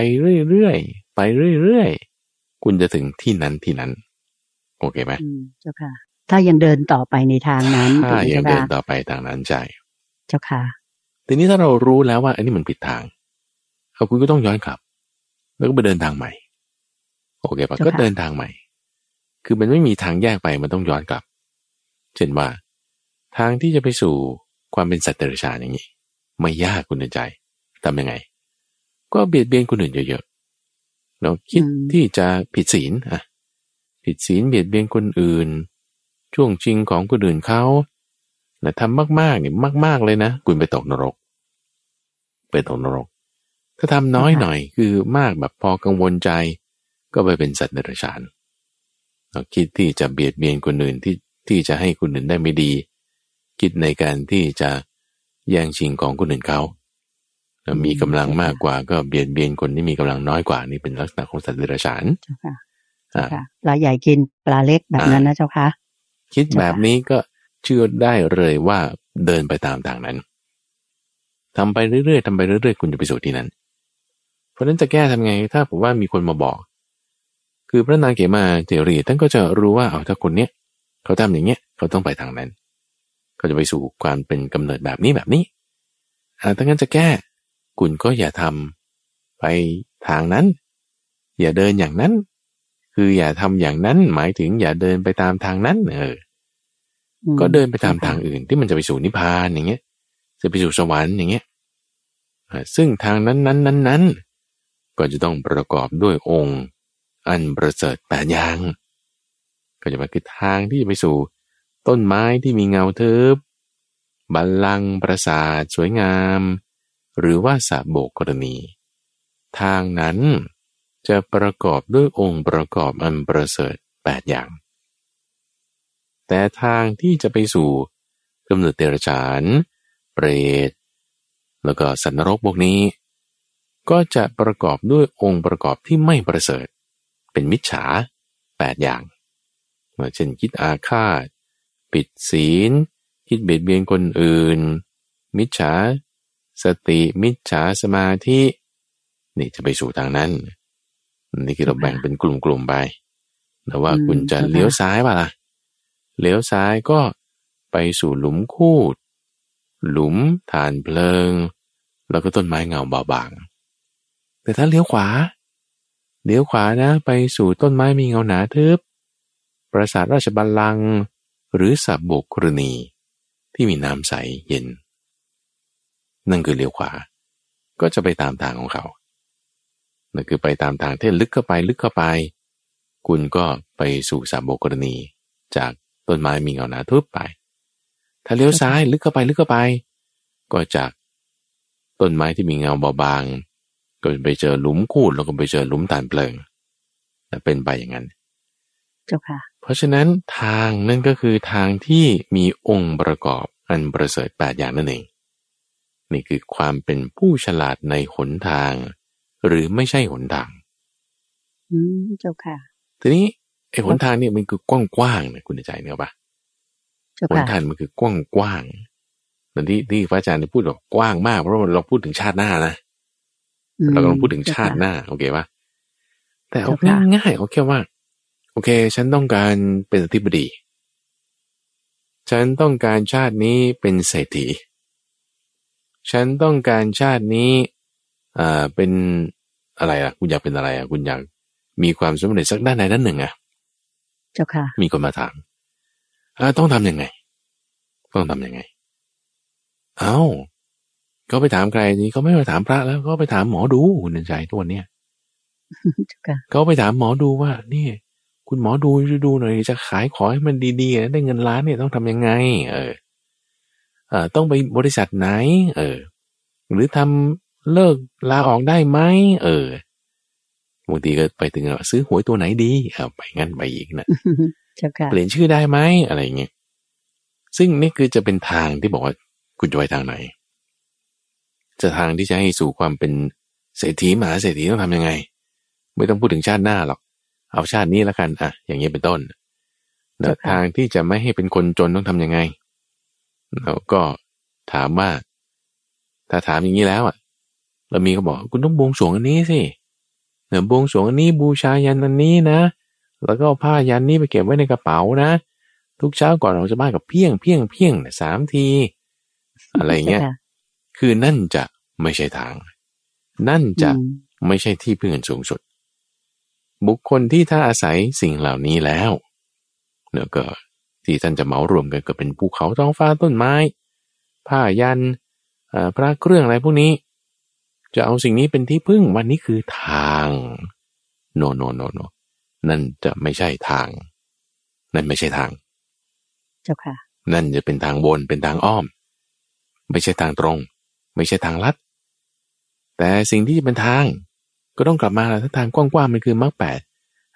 เรื่อยๆ ไปเรื่อยๆ คุณจะถึงที่นั้นที่นั้น โอเคไหมอืมเจ้าค่ะ ถ้ายังเดินต่อไปในทางนั้นถ้าถูกไหมยังเจ้าเดินค่ะต่อไปทางนั้นใช่เจ้าค่ะ ทีนี้ถ้าเรารู้แล้วว่าอันนี้มันผิดทางเอาคุณก็ต้องย้อนกลับ แล้วก็ไปเดินทางใหม่ โอเคปะเจ้าค่ะก็เดินทางใหม่ คือมันไม่มีทางแยกไปมันต้องย้อนกลับ เช่นว่า ทางที่จะไปสู่ความเป็นสัตว์เดรัจฉานอย่างนี้ไม่ยากคุณในใจ ทำยังไง ก็เบียดเบียนคนอื่นเยอะๆเราคิดอืมที่จะผิดศีลอะผิดศีลเบียดเบียนคนอื่น ช่วงชิงของคนอื่นเขาแต่ทำมากๆเนี่ยมากๆเลยนะคุณไปตกนรก ไปตกนรก ถ้าทำน้อยหน่อยคือมากแบบพอกังวลใจ ก็ไปเป็นสัตว์เดรัจฉานเราคิดที่จะเบียดเบียนคนอื่นที่ที่จะให้คนอื่นได้ไม่ดี คิดในการที่จะแย่งชิงของคนอื่นเขาแล้ว มีกำลังมากกว่าก็เบียดเบียนคนที่มีกำลังน้อยกว่านี่เป็นลักษณะของสัตว์เดรัจฉานเจ้าค่ะอ่าเจ้าค่ะปลาใหญ่กินปลาเล็กแบบนั้นนะเจ้าค่ะ คิดแบบนี้ก็เชื่อได้เลยว่าเดินไปตามทางนั้นทำไปเรื่อยๆทำไปเรื่อยๆ คุณจะไปสู่ที่นั้น เพราะฉะนั้นจะแก้ทำไงถ้าผมว่ามีคนมาบอก คือพระนางเขมาเทรีท่านก็จะรู้ว่าเอาถ้าคนเนี้ยเขาทำอย่างเงี้ยเขาต้องไปทางนั้น เขาจะไปสู่ความเป็นกำเนิดแบบนี้แบบนี้อ่าถ้างั้นจะแก้ คุณก็อย่าทำไปทางนั้น อย่าเดินอย่างนั้น คืออย่าทำอย่างนั้น หมายถึงอย่าเดินไปตามทางนั้น เอออืมก็เดินไปตามทางอื่นที่มันจะไปสู่นิพพานอย่างเงี้ย จะไปสู่สวรรค์อย่างเงี้ยอ่าซึ่งทางนั้นนั้นนั้นนั้นก็จะต้องประกอบด้วยองค์ อันประเสริฐแปดอย่าง ก็จะมาคือทางที่จะไปสู่ ต้นไม้ที่มีเงาทึบบัลลังก์ปราสาทสวยงาม หรือว่าสระโบกกรณี ทางนั้นจะประกอบด้วยองค์ประกอบอันประเสริฐแปดอย่าง แต่ทางที่จะไปสู่กำเนิดเดรัจฉาน เปรต แล้วก็สัตว์นรกพวกนี้ ก็จะประกอบด้วยองค์ประกอบที่ไม่ประเสริฐ เป็นมิจฉาแปดอย่าง เช่นคิดอาฆาต ปิดศีล คิดเบียดเบียนคนอื่น มิจฉา สติมิจฉาสมาธินี่จะไปสู่ทางนั้น นี่คือเราแบ่งเป็นกลุ่มๆไปแต่ว่าคุณจะเลี้ยวซ้ายป่ะล่ะเลี้ยวซ้ายก็ไปสู่หลุมคูด หลุมฐานเพลิง แล้วก็ต้นไม้เงาเบาบาง แต่ถ้าเลี้ยวขวา เลี้ยวขวานะ ไปสู่ต้นไม้มีเงาหนาทึบ ปราสาทราชบัลลังก์หรือสับบกกรณีที่มีน้ำใสเย็น นั่นคือเลี้ยวขวา ก็จะไปตามทางของเขา นั่นคือไปตามทางที่ลึกเข้าไปลึกเข้าไป คุณก็ไปสู่สับโบกกรณี จากต้นไม้มีเงาหนาทึบไป ถ้าเลี้ยวซ้ายลึกเข้าไปลึกเข้าไป ก็จากต้นไม้ที่มีเงาเบาบาง ก็ไปเจอหลุมคูดแล้วก็ไปเจอหลุมตานเพลิงแต่เป็นไปอย่างนั้นเจ้าค่ะ เพราะฉะนั้นทางนั่นก็คือทางที่มีองค์ประกอบอันประเสริฐแปดอย่างนั่นเอง นี่คือความเป็นผู้ฉลาดในหนทาง หรือไม่ใช่หนทาง อืมเจ้าค่ะ ทีนี้ไอ้หนทางเนี่ยมันคือกว้างๆนะคุณใจเนี่ยปะเจ้าหนค่ะทางมันคือกว้างๆเหมือนที่ที่พระอาจารย์ได้พูดบอกกว้างมากเพราะว่าเราพูดถึงชาติหน้านะอืมเรากำลังพูดถึงชาติหน้าโอเคปะแต่เอาเจ้าค่ะง่ายๆเอาแค่ว่า โอเค ฉันต้องการเป็นอธิบดี ฉันต้องการชาตินี้เป็นเศรษฐี ฉันต้องการชาตินี้อ่าเป็นอะไรล่ะ คุณอยากเป็นอะไรอะ คุณอยากมีความสำเร็จสักด้านใดด้านหนึ่งอะ เจ้าค่ะ มีคนมาถามอ่าต้องทำยังไง ต้องทำยังไง เอาเขาไปถามใครนี่เขาไม่ไปถามพระแล้วเขาไปถามหมอดูคุณเดินใจทุกวันเนี้ยเจ้าค่ะเขาไปถามหมอดูว่านี่ คุณหมอดูช่วยดูหน่อยจะขายของให้มันดีๆนะได้เงินล้านเนี่ยต้องทำยังไง เออ เออต้องไปบริษัทไหน เออ หรือทำเลิกลาออกได้ไหมเออบางทีก็ไปถึงว่าซื้อหวยตัวไหนดีเอาไปงั้นไปอีกนะเจ้าค่ะเปลี่ยนชื่อได้ไหมอะไรอย่างเงี้ยซึ่งนี่คือจะเป็นทางที่บอกว่าคุณจะไปทางไหน จะทางที่จะให้สู่ความเป็นเศรษฐีมหาเศรษฐีต้องทำยังไง ไม่ต้องพูดถึงชาติหน้าหรอก เอาชาตินี้ละกันอะอย่างนี้เป็นต้นแนวทางที่จะไม่ให้เป็นคนจนต้องทำยังไง แล้วก็ถามว่า ถ้าถามอย่างนี้แล้วอะเรามีก็บอกคุณต้องบวงสรวงอันนี้สิเนี่ยบวงสรวงอันนี้บูชายันอันนี้นะ แล้วก็ผ้ายันนี้ไปเก็บไว้ในกระเป๋านะ ทุกเช้าก่อนออกจากบ้านกับเพียงเพียงเพียงสามทีอะไรเงี้ยคือนั่นจะไม่ใช่ทาง นั่นจะไม่ใช่ที่พึ่งอันสูงสุด บุคคลที่ถ้าอาศัยสิ่งเหล่านี้แล้วเนี่ยก็ ที่ท่านจะเมารวมกันก็เป็นภูเขาท้องฟ้าต้นไม้ ผ้ายันพระเครื่องอะไรพวกนี้ จะเอาสิ่งนี้เป็นที่พึ่งวันนี้คือทางโนโนโนโนนั่นจะไม่ใช่ทาง นั่นไม่ใช่ทาง เจ้าค่ะ นั่นจะเป็นทางวนเป็นทางอ้อม ไม่ใช่ทางตรง ไม่ใช่ทางลัด แต่สิ่งที่จะเป็นทาง ก็ต้องกลับมาถ้าทางกว้างๆมันคือมรรคแปด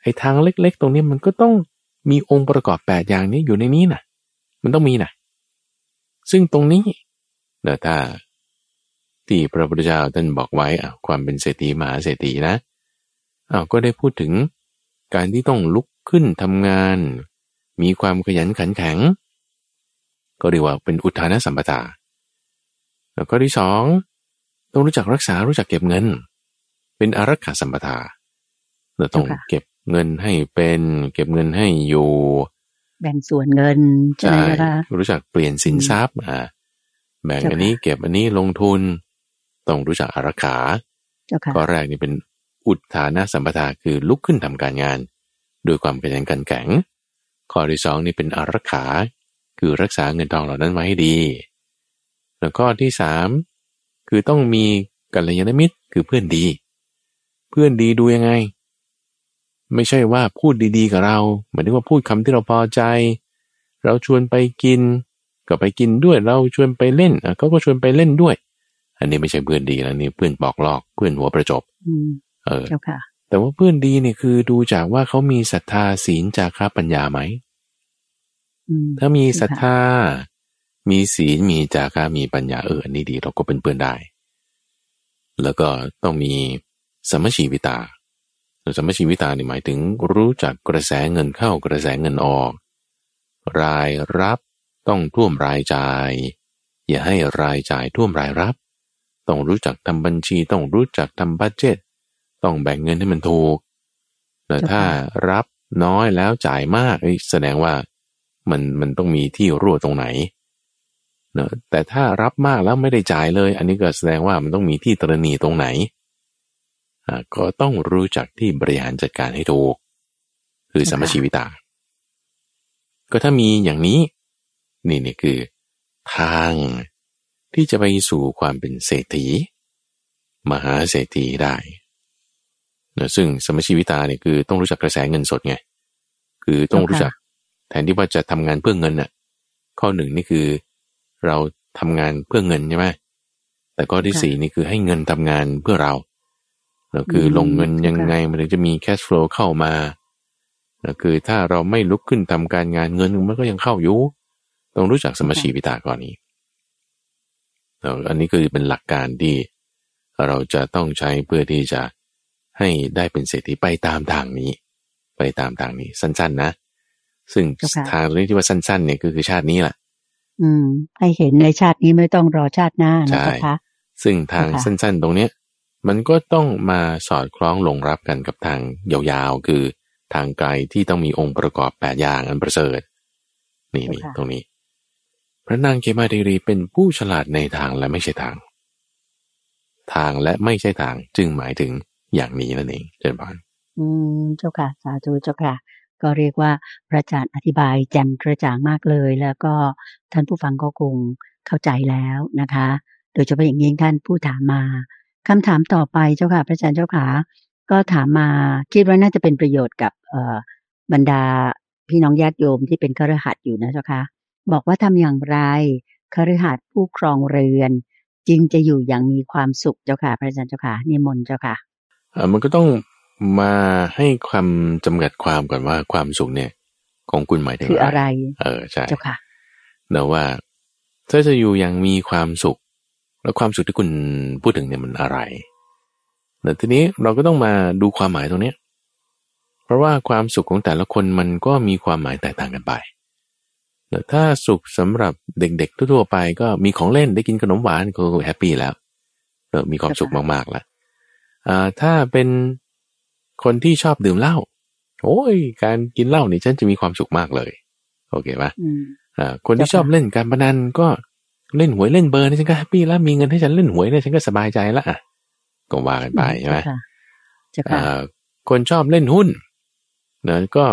ไอ้ทางเล็ก ๆ ตรงนี้มันก็ต้อง มีองค์ประกอบแปดอย่างนี้อยู่ในนี้นะมันต้องมีนะซึ่งตรงนี้เดี๋ยวถ้าที่พระพุทธเจ้าท่านบอกไว้อะความเป็นเศรษฐีมหาเศรษฐีนะอ้าวก็ได้พูดถึงการที่ต้องลุกขึ้นทำงาน มีความขยันขันแข็ง ก็เรียกว่าเป็นอุทานสัมปทาแล้วก็ที่สองต้องรู้จักรักษารู้จักเก็บเงิน เป็นอารักขาสัมปทาเราต้องเก็บ เงินให้เป็น เก็บเงินให้อยู่ แบ่งส่วนเงินใช่ไหมคะรู้จักเปลี่ยนสินทรัพย์อ่าแบ่งอันนี้เก็บอันนี้ลงทุน ต้องรู้จักอารักขาข้อแรกนี่เป็นอุทานะสัมปทาคือลุกขึ้นทำการงานด้วยความขยันกันแข็งข้อที่สองนี่เป็นอารักขา คือรักษาเงินทองเหล่านั้นไว้ให้ดี แล้วข้อที่สามคือต้องมีกัลยาณมิตรคือเพื่อนดี เพื่อนดีดูยังไง ไม่ใช่ว่าพูดดีๆกับเราหมายถึงว่าพูดคำที่เราพอใจ เราชวนไปกิน ก็ไปกินด้วย เราชวนไปเล่นเขาก็ชวนไปเล่นด้วย อันนี้ไม่ใช่เพื่อนดีแล้วนี่เพื่อนบอกลอกเพื่อนหัวประจบเออแต่ว่าเพื่อนดีเนี่ยคือดูจากว่าเขามีศรัทธาศีลจาระปัญญาไหมถ้ามีศรัทธา มีศีลมีจาระมีปัญญาเอออันนี้ดีเราก็เป็นเพื่อนได้ แล้วก็ต้องมีสมชีวิตา สมชีวิตาเนี่หมายถึงรู้จักกระแสเงินเข้ากระแสเงินออก รายรับต้องท่วมรายจ่าย อย่าให้รายจ่ายท่วมรายรับ ต้องรู้จักทำบัญชีต้องรู้จักทำบัตเจตต้องแบ่งเงินให้มันถูกแต่ถ้ารับน้อยแล้วจ่ายมากแสดงว่ามันมันต้องมีที่รั่วตรงไหนเนอะแต่ถ้ารับมากแล้วไม่ได้จ่ายเลย อันนี้ก็แสดงว่ามันต้องมีที่ตรณีตรงไหน ก็ต้องรู้จักที่บริหารจัดการให้ถูก คือสมชีวิตา ก็ถ้ามีอย่างนี้ นี่นี่คือ ทางที่จะไปสู่ความเป็นเศรษฐี มหาเศรษฐีได้นะซึ่งสมชีวิตาเนี่ยคือต้องรู้จักกระแสเงินสดไง คือต้องรู้จักแทนที่ว่าจะทำงานเพื่อเงินน่ะ ข้อหนึ่งนี่คือเราทำงานเพื่อเงินใช่ไหมแต่ข้อที่สี่นี่คือให้เงินทำงานเพื่อเรา เราคือลงเงินยังไงมันถึงจะมีแคชฟลูเข้ามาเราคือถ้าเราไม่ลุกขึ้นทำการงานเงินมันก็ยังเข้าอยู่ ต้องรู้จักสมชีวิตาก่อนนี้เราอันนี้คือเป็นหลักการที่เราจะต้องใช้เพื่อที่จะให้ได้เป็นเศรษฐีไปตามทางนี้ ไปตามทางนี้ สั้น ๆ นะ ซึ่งทางตรงนี้ที่ว่าสั้น ๆ เนี่ยก็คือชาตินี้แหละอืม ให้เห็นในชาตินี้ไม่ต้องรอชาติหน้านะคะซึ่งทางสั้น ๆ ตรงเนี้ย มันก็ต้องมาสอดคล้องลงรับกันกับทางยาวๆ คือทางไกลที่ต้องมีองค์ประกอบแปดอย่างอันประเสริฐ นี่นี่ตรงนี้ พระนางเกมาเดรีเป็นผู้ฉลาดในทางและไม่ใช่ทาง ทางและไม่ใช่ทางจึงหมายถึงอย่างนี้นั่นเองเจนบานอืมเจ้าค่ะ สาธุเจ้าค่ะ ก็เรียกว่าพระอาจารย์อธิบายแจ่มกระจ่างมากเลย แล้วก็ท่านผู้ฟังก็คงเข้าใจแล้วนะคะ โดยเฉพาะอย่างยิ่งท่านผู้ถามมา คำถามต่อไปเจ้าค่ะพระอาจารย์เจ้าขาก็ถามมาคิดว่าน่าจะเป็นประโยชน์กับเบรรดาพี่น้องญาติโยมที่เป็นครหัสอยู่นะเจ้าค่ะบอกว่าทำอย่างไรครหัสผู้ครองเรือน จึงจะอยู่อย่างมีความสุขเจ้าค่ะพระอาจารย์เจ้าค่ะนิมนต์เจ้าค่ะมันก็ต้องมาให้ความจำกัดความก่อนว่าความสุขเนี่ย ของคุณหมายถึงคืออะไร เออใช่เจ้าค่ะเนาว่าถ้าจะอยู่อย่างมีความสุข แล้วความสุขที่คุณพูดถึงเนี่ยมันอะไรแต่ทีนี้เราก็ต้องมาดูความหมายตรงนี้เพราะว่าความสุขของแต่ละคนมันก็มีความหมายแตกต่างกันไปแต่ถ้าสุขสำหรับเด็ก ๆ ทั่วๆไป ก็มีของเล่นได้กินขนมหวานก็ happy แล้วเออมีความสุขมากๆแล้วอ่าถ้าเป็นคนที่ชอบดื่มเหล้าโอ้ย การกินเหล้านี่ฉันจะมีความสุขมากเลย โอเคปะอืมอ่าคนที่ชอบเล่นการพนันก็ เล่นหวยเล่นเบอร์นี่ฉันก็ happy แล้วมีเงินให้ฉันเล่นหวยเนี่ยฉันก็สบายใจแล้วอะก็ว่ากันไปใช่ไหมเจ้าค่ะอ่าคนชอบเล่นหุ้นนะก็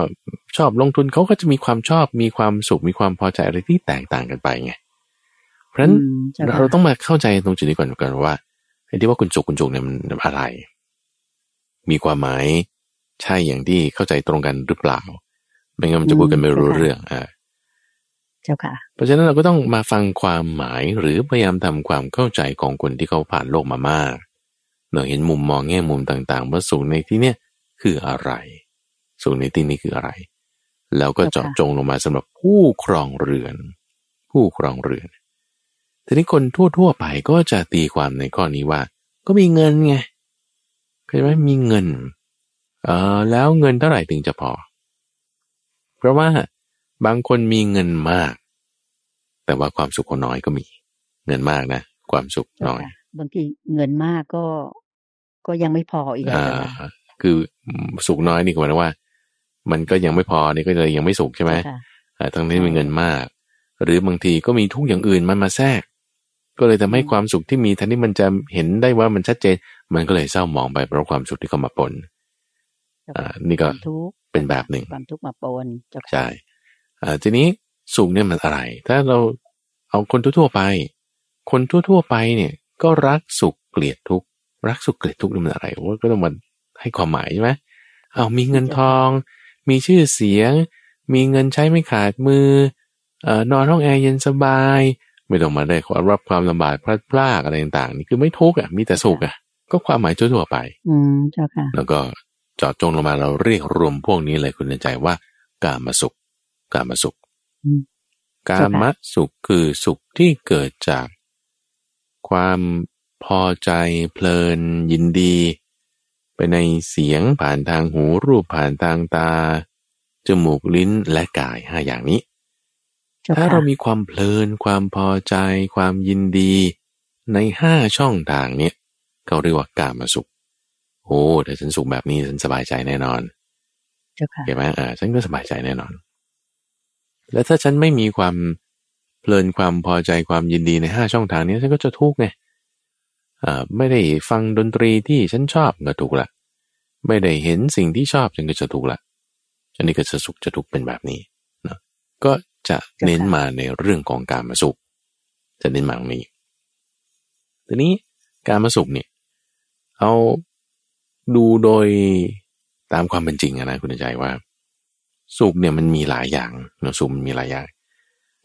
ชอบลงทุนเขาก็จะมีความชอบมีความสุขมีความพอใจอะไรที่แตกต่างกันไปไงเพราะฉะนั้นอืมเจ้าค่ะเราต้องมาเข้าใจตรงจุดนี้ก่อนกันว่าไอ้ที่ว่าคุณสุขคุณสุขเนี่ยมันอะไร มีความหมายใช่อย่างที่เข้าใจตรงกันหรือเปล่า ไม่งั้นมันจะพูดกันไม่รู้เรื่องอ่า เจ้าค่ะ เพราะฉะนั้นเราก็ต้องมาฟังความหมายหรือพยายามทำความเข้าใจของคนที่เขาผ่านโลกมามากเราเห็นมุมมองแง่มุมต่างๆ ว่าสุขในที่เนี้ยคืออะไรสุขในที่นี้คืออะไร แล้วก็เจาะจงลงมาสำหรับผู้ครองเรือน ผู้ครองเรือน ทีนี้คนทั่วๆไปก็จะตีความในข้อนี้ว่า ก็มีเงินไงเข้าใจไหมมีเงิน เออแล้วเงินเท่าไหร่ถึงจะพอ เพราะว่า บางคนมีเงินมาก แต่ว่าความสุขก็น้อยก็มี เงินมากนะความสุขเจ้าน้อยค่ะบางทีเงินมากก็ก็ยังไม่พออีกอะอ่าเจ้าค่ะคือสุขน้อยนี่ก็หมายถึงว่า มันก็ยังไม่พอนี่ก็เลยยังไม่สุขใช่ไหมเจ้าค่ะอ่าทั้งที่มีเงินมาก หรือบางทีก็มีทุกอย่างอื่นมันมาแทรก ก็เลยทำให้ความสุขที่มีทันที่มันจะเห็นได้ว่ามันชัดเจน มันก็เลยเศร้าหมองไปเพราะความสุขที่เข้ามาปนเจ้าอ่าค่ะนี่ก็ความทุกข์เป็นแบบหนึ่งความทุกข์มาปนเจ้าค่ะใช่ อ่าทีนี้สุขเนี่ยมันอะไร ถ้าเราเอาคนทั่วๆไป คนทั่วๆไปเนี่ยก็รักสุขเกลียดทุกข์รักสุขเกลียดทุกข์นี่มันอะไรว่าก็ต้องมาให้ความหมายใช่ไหมเอามีเงินทอง มีชื่อเสียง มีเงินใช้ไม่ขาดมือเอ่อนอนห้องแอร์เย็นสบาย ไม่ต้องมาได้ความรับความลำบากพลัดพรากอะไรต่างๆนี่คือไม่ทุกข์อะมีแต่สุขอะ ก็ความหมายทั่วๆไป อืมเจ้าค่ะ แล้วก็เจาะจงลงมาเราเรียกรวมพวกนี้เลยคุณใจว่ากามสุข กามสุขอืมกามสุขคือสุขที่เกิดจาก ความพอใจเพลินยินดี ไปในเสียงผ่านทางหูรูปผ่านทางตา จมูกลิ้นและกายห้าอย่างนี้เจ้าถ้าค่ะเรามีความเพลิน ความพอใจ ความยินดี ในห้าช่องทางเนี่ยเขาเรียกว่ากามสุข โอ้ถ้าฉันสุขแบบนี้ฉันสบายใจแน่นอนเจ้าค่ะเห็นไหมอ่าฉันก็สบายใจแน่นอน แล้วถ้าฉันไม่มีความเพลินความพอใจความยินดีในห้าช่องทางนี้ฉันก็จะทุกข์ไงไม่ได้ฟังดนตรีที่ฉันชอบก็ทุกละไม่ได้เห็นสิ่งที่ชอบฉันก็จะทุกละอันนี้ก็จะสุขจะทุกข์เป็นแบบนี้นะก็จะเน้นมาในเรื่องของการมาสุข จะเน้นมาตรงนี้ทีนี้การมาสุขเนี่ยเอาดูโดยตามความเป็นจริงนะคุณใจว่า สุขเนี่ยมันมีหลายอย่างเนาะสุขมันมีหลายอย่าง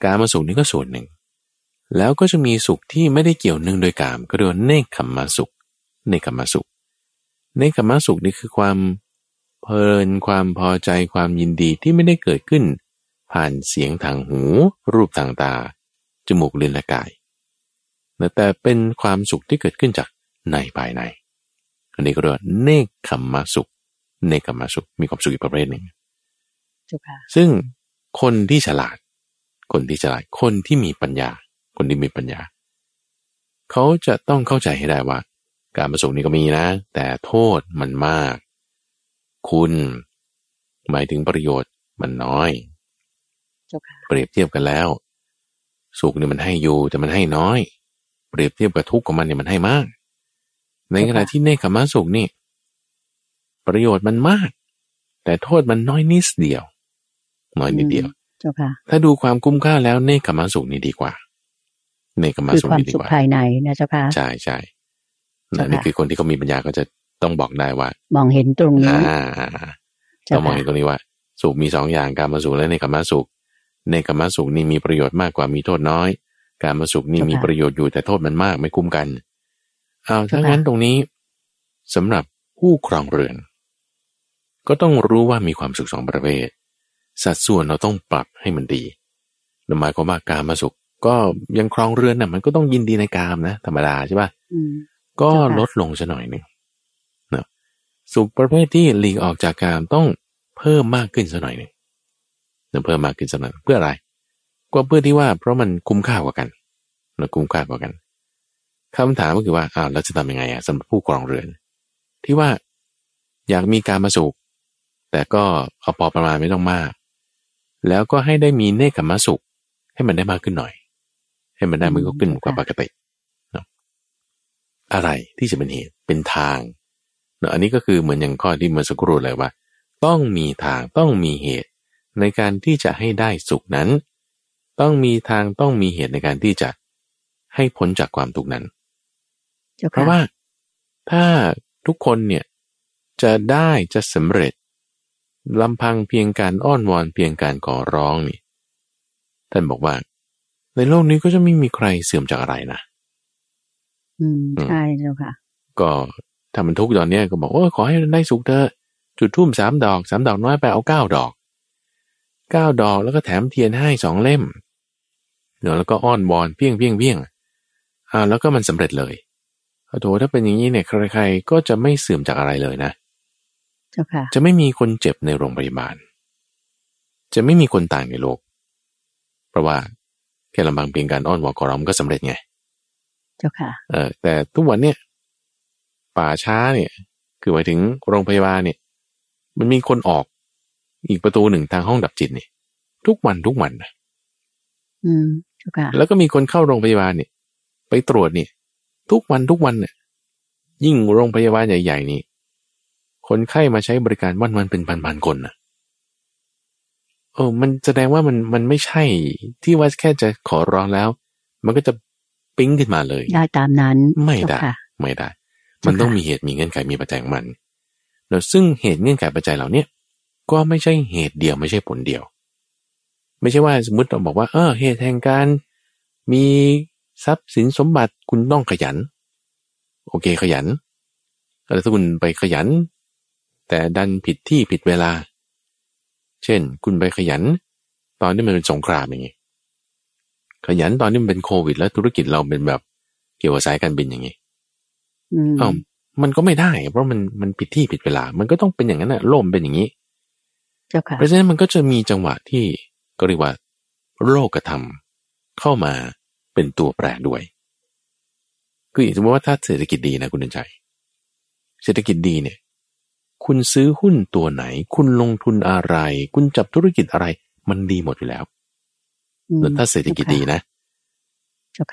การมาสุขนี่ก็ส่วนหนึ่ง แล้วก็จะมีสุขที่ไม่ได้เกี่ยวเนื่องโดยกาม ก็เรียกว่าเนคขมมาสุข เนคขมมาสุข เนคขมมาสุขนี่คือความเพลินความพอใจความยินดีที่ไม่ได้เกิดขึ้น ผ่านเสียงทางหู รูปทางตา จมูกลิ้นและกาย แต่เป็นความสุขที่เกิดขึ้นจากในภายใน อันนี้ก็เรียกว่าเนคขมมาสุข เนคขมมาสุขมีความสุขอีกประเภทหนึ่ง ซึ่งคนที่ฉลาด คนที่ฉลาด คนที่มีปัญญา คนที่มีปัญญา เขาจะต้องเข้าใจให้ได้ว่า การประสงค์นี้ก็มีนะ แต่โทษมันมาก คุณ หมายถึงประโยชน์มันน้อยเจ้าค่ะเปรียบเทียบกันแล้ว สุขเนี่ยมันให้อยู่แต่มันให้น้อย เปรียบเทียบกับทุกข์ของมันเนี่ยมันให้มาก ในขณะที่เนคขมะสุขนี่ ประโยชน์มันมาก แต่โทษมันน้อยนิดเดียว น้อยนิดเดียวเจ้าค่ะถ้าดูความคุ้มค่าแล้วเนคขมะสุขนี่ดีกว่า เนคขมะคือสุขความนี่ดีสุขกว่าภายในนะเจ้าค่ะใช่ใช่เจ้านะค่ะนี่คือคนที่เขามีปัญญาก็จะต้องบอกได้ว่า มองเห็นตรงนี้อ่าเจ้าเรามองค่ะเห็นตรงนี้ว่า สุขมีสองอย่างการมาสุขและเนคขมะสุขเนคขมะสุขนี่มีประโยชน์มากกว่ามีโทษน้อย การมาสุขนี่มีประโยชน์อยู่แต่โทษมันมากไม่คุ้มกันเอาถ้างั้นตรงนี้สำหรับผู้ครองเรือน ก็ต้องรู้ว่ามีความสุขสองประเภท สัดส่วนเราต้องปรับให้มันดีหมายความว่าการมาสุขก็ยังครองเรือนน่ะ มันก็ต้องยินดีในกามนะ ธรรมดาใช่ปะอืมก็เจ้าค่ะลดลงซะหน่อยหนึ่งนะสุขประเภทที่หลีกออกจากกามต้องพิ่มมากขึ้นสักหน่อยหนึ่งเพิ่มมากขึ้นสักหน่อยเพื่ออะไร ก็เพื่อที่ว่าเพราะมันคุ้มค่ากว่ากันเราคุ้มค่ากว่ากันคำถามก็คือว่าอ้าวแล้วจะทำยังไงอะสำหรับผู้ครองเรือน ที่ว่าอยากมีการมาสุขแต่ก็เอาพอประมาณไม่ต้องมาก แล้วก็ให้ได้มีเนคขมสุข ให้มันได้มากขึ้นหน่อย ให้มันได้มันก็ขึ้นกว่าปกติอะไรที่จะเป็นเหตุเป็นทางเนอะอันนี้ก็คือเหมือนอย่างข้อที่เมื่อสักครู่เลยว่า ต้องมีทางต้องมีเหตุ ในการที่จะให้ได้สุขนั้น ต้องมีทางต้องมีเหตุในการที่จะให้พ้นจากความทุกข์นั้น เพราะว่าถ้าทุกคนเนี่ยจะได้จะสำเร็จ ลำพังเพียงการอ้อนวอนเพียงการขอร้องนี่ท่านบอกว่า ในโลกนี้ก็จะไม่มีใครเสื่อมจากอะไรนะ อืมใช่เจ้าค่ะ ก็ถ้ามันทุกข์ตอนนี้ก็บอกว่าขอให้ได้สุขเถอะจุดทุ่มสามดอกสามดอกน้อยไปเอาเก้าดอกเก้าดอกแล้วก็แถมเทียนให้สองเล่มเนาะแล้วก็อ้อนวอนเพียงเพียงเพียงอ่าแล้วก็มันสำเร็จเลยโถถ้าเป็นอย่างนี้เนี่ยใครๆก็จะไม่เสื่อมจากอะไรเลยนะเจ้าค่ะจะไม่มีคนเจ็บในโรงพยาบาล จะไม่มีคนตายในโลก เพราะว่าแค่ลำบังเพียงการอ้อนวอนขอร้องก็สำเร็จไงจ้าค่ะ เออ แต่ทุกวันเนี่ยป่าช้าเนี่ย คือหมายถึงโรงพยาบาลเนี่ย มันมีคนออก อีกประตูหนึ่งทางห้องดับจิตนี่ทุกวันทุกวันนะอืมจ้าค่ะ แล้วก็มีคนเข้าโรงพยาบาลเนี่ย ไปตรวจนี่ทุกวันทุกวันเนี่ยยิ่งโรงพยาบาลใหญ่ ๆ นี่ คนไข้มาใช้บริการวันวันเป็นพันๆคนนะเออมันแสดงว่ามันมันไม่ใช่ที่ว่าแค่จะขอร้องแล้ว มันก็จะปิ้งขึ้นมาเลย ได้ตามนั้น ไม่ได้ ไม่ได้ มันต้องมีเหตุมีเงื่อนไขมีปัจจัยของมันแล้วซึ่งเหตุเงื่อนไขปัจจัยเหล่านี้ก็ไม่ใช่เหตุเดียวไม่ใช่ผลเดียว ไม่ใช่ว่าสมมติเราบอกว่า เออเหตุแห่งการมีทรัพย์สินสมบัติคุณต้องขยัน โอเคขยันแต่ถ้าคุณไปขยัน แต่ดันผิดที่ผิดเวลา เช่น คุณไปขยัน ตอนที่มันเป็นสงครามอย่างนี้ขยันตอนนี้มันเป็นโควิด แล้วธุรกิจเราเป็นแบบเกี่ยวกับสายการบินอย่างนี้อ๋อมันก็ไม่ได้ เพราะมันมันผิดที่ผิดเวลา มันก็ต้องเป็นอย่างนั้นแหะล่มเป็นอย่างนี้เพราะฉะนั้นมันก็จะมีจังหวะที่ก็เรียกว่าโรคกระทำเข้ามาเป็นตัวแปรด้วย คือสมมติว่าถ้าเศรษฐกิจดีนะคุณเดินใจ เศรษฐกิจดีเนี่ย คุณซื้อหุ้นตัวไหน คุณลงทุนอะไร คุณจับธุรกิจอะไร มันดีหมดอยู่แล้วแล้วถ้าเศรษฐกิจดีนะ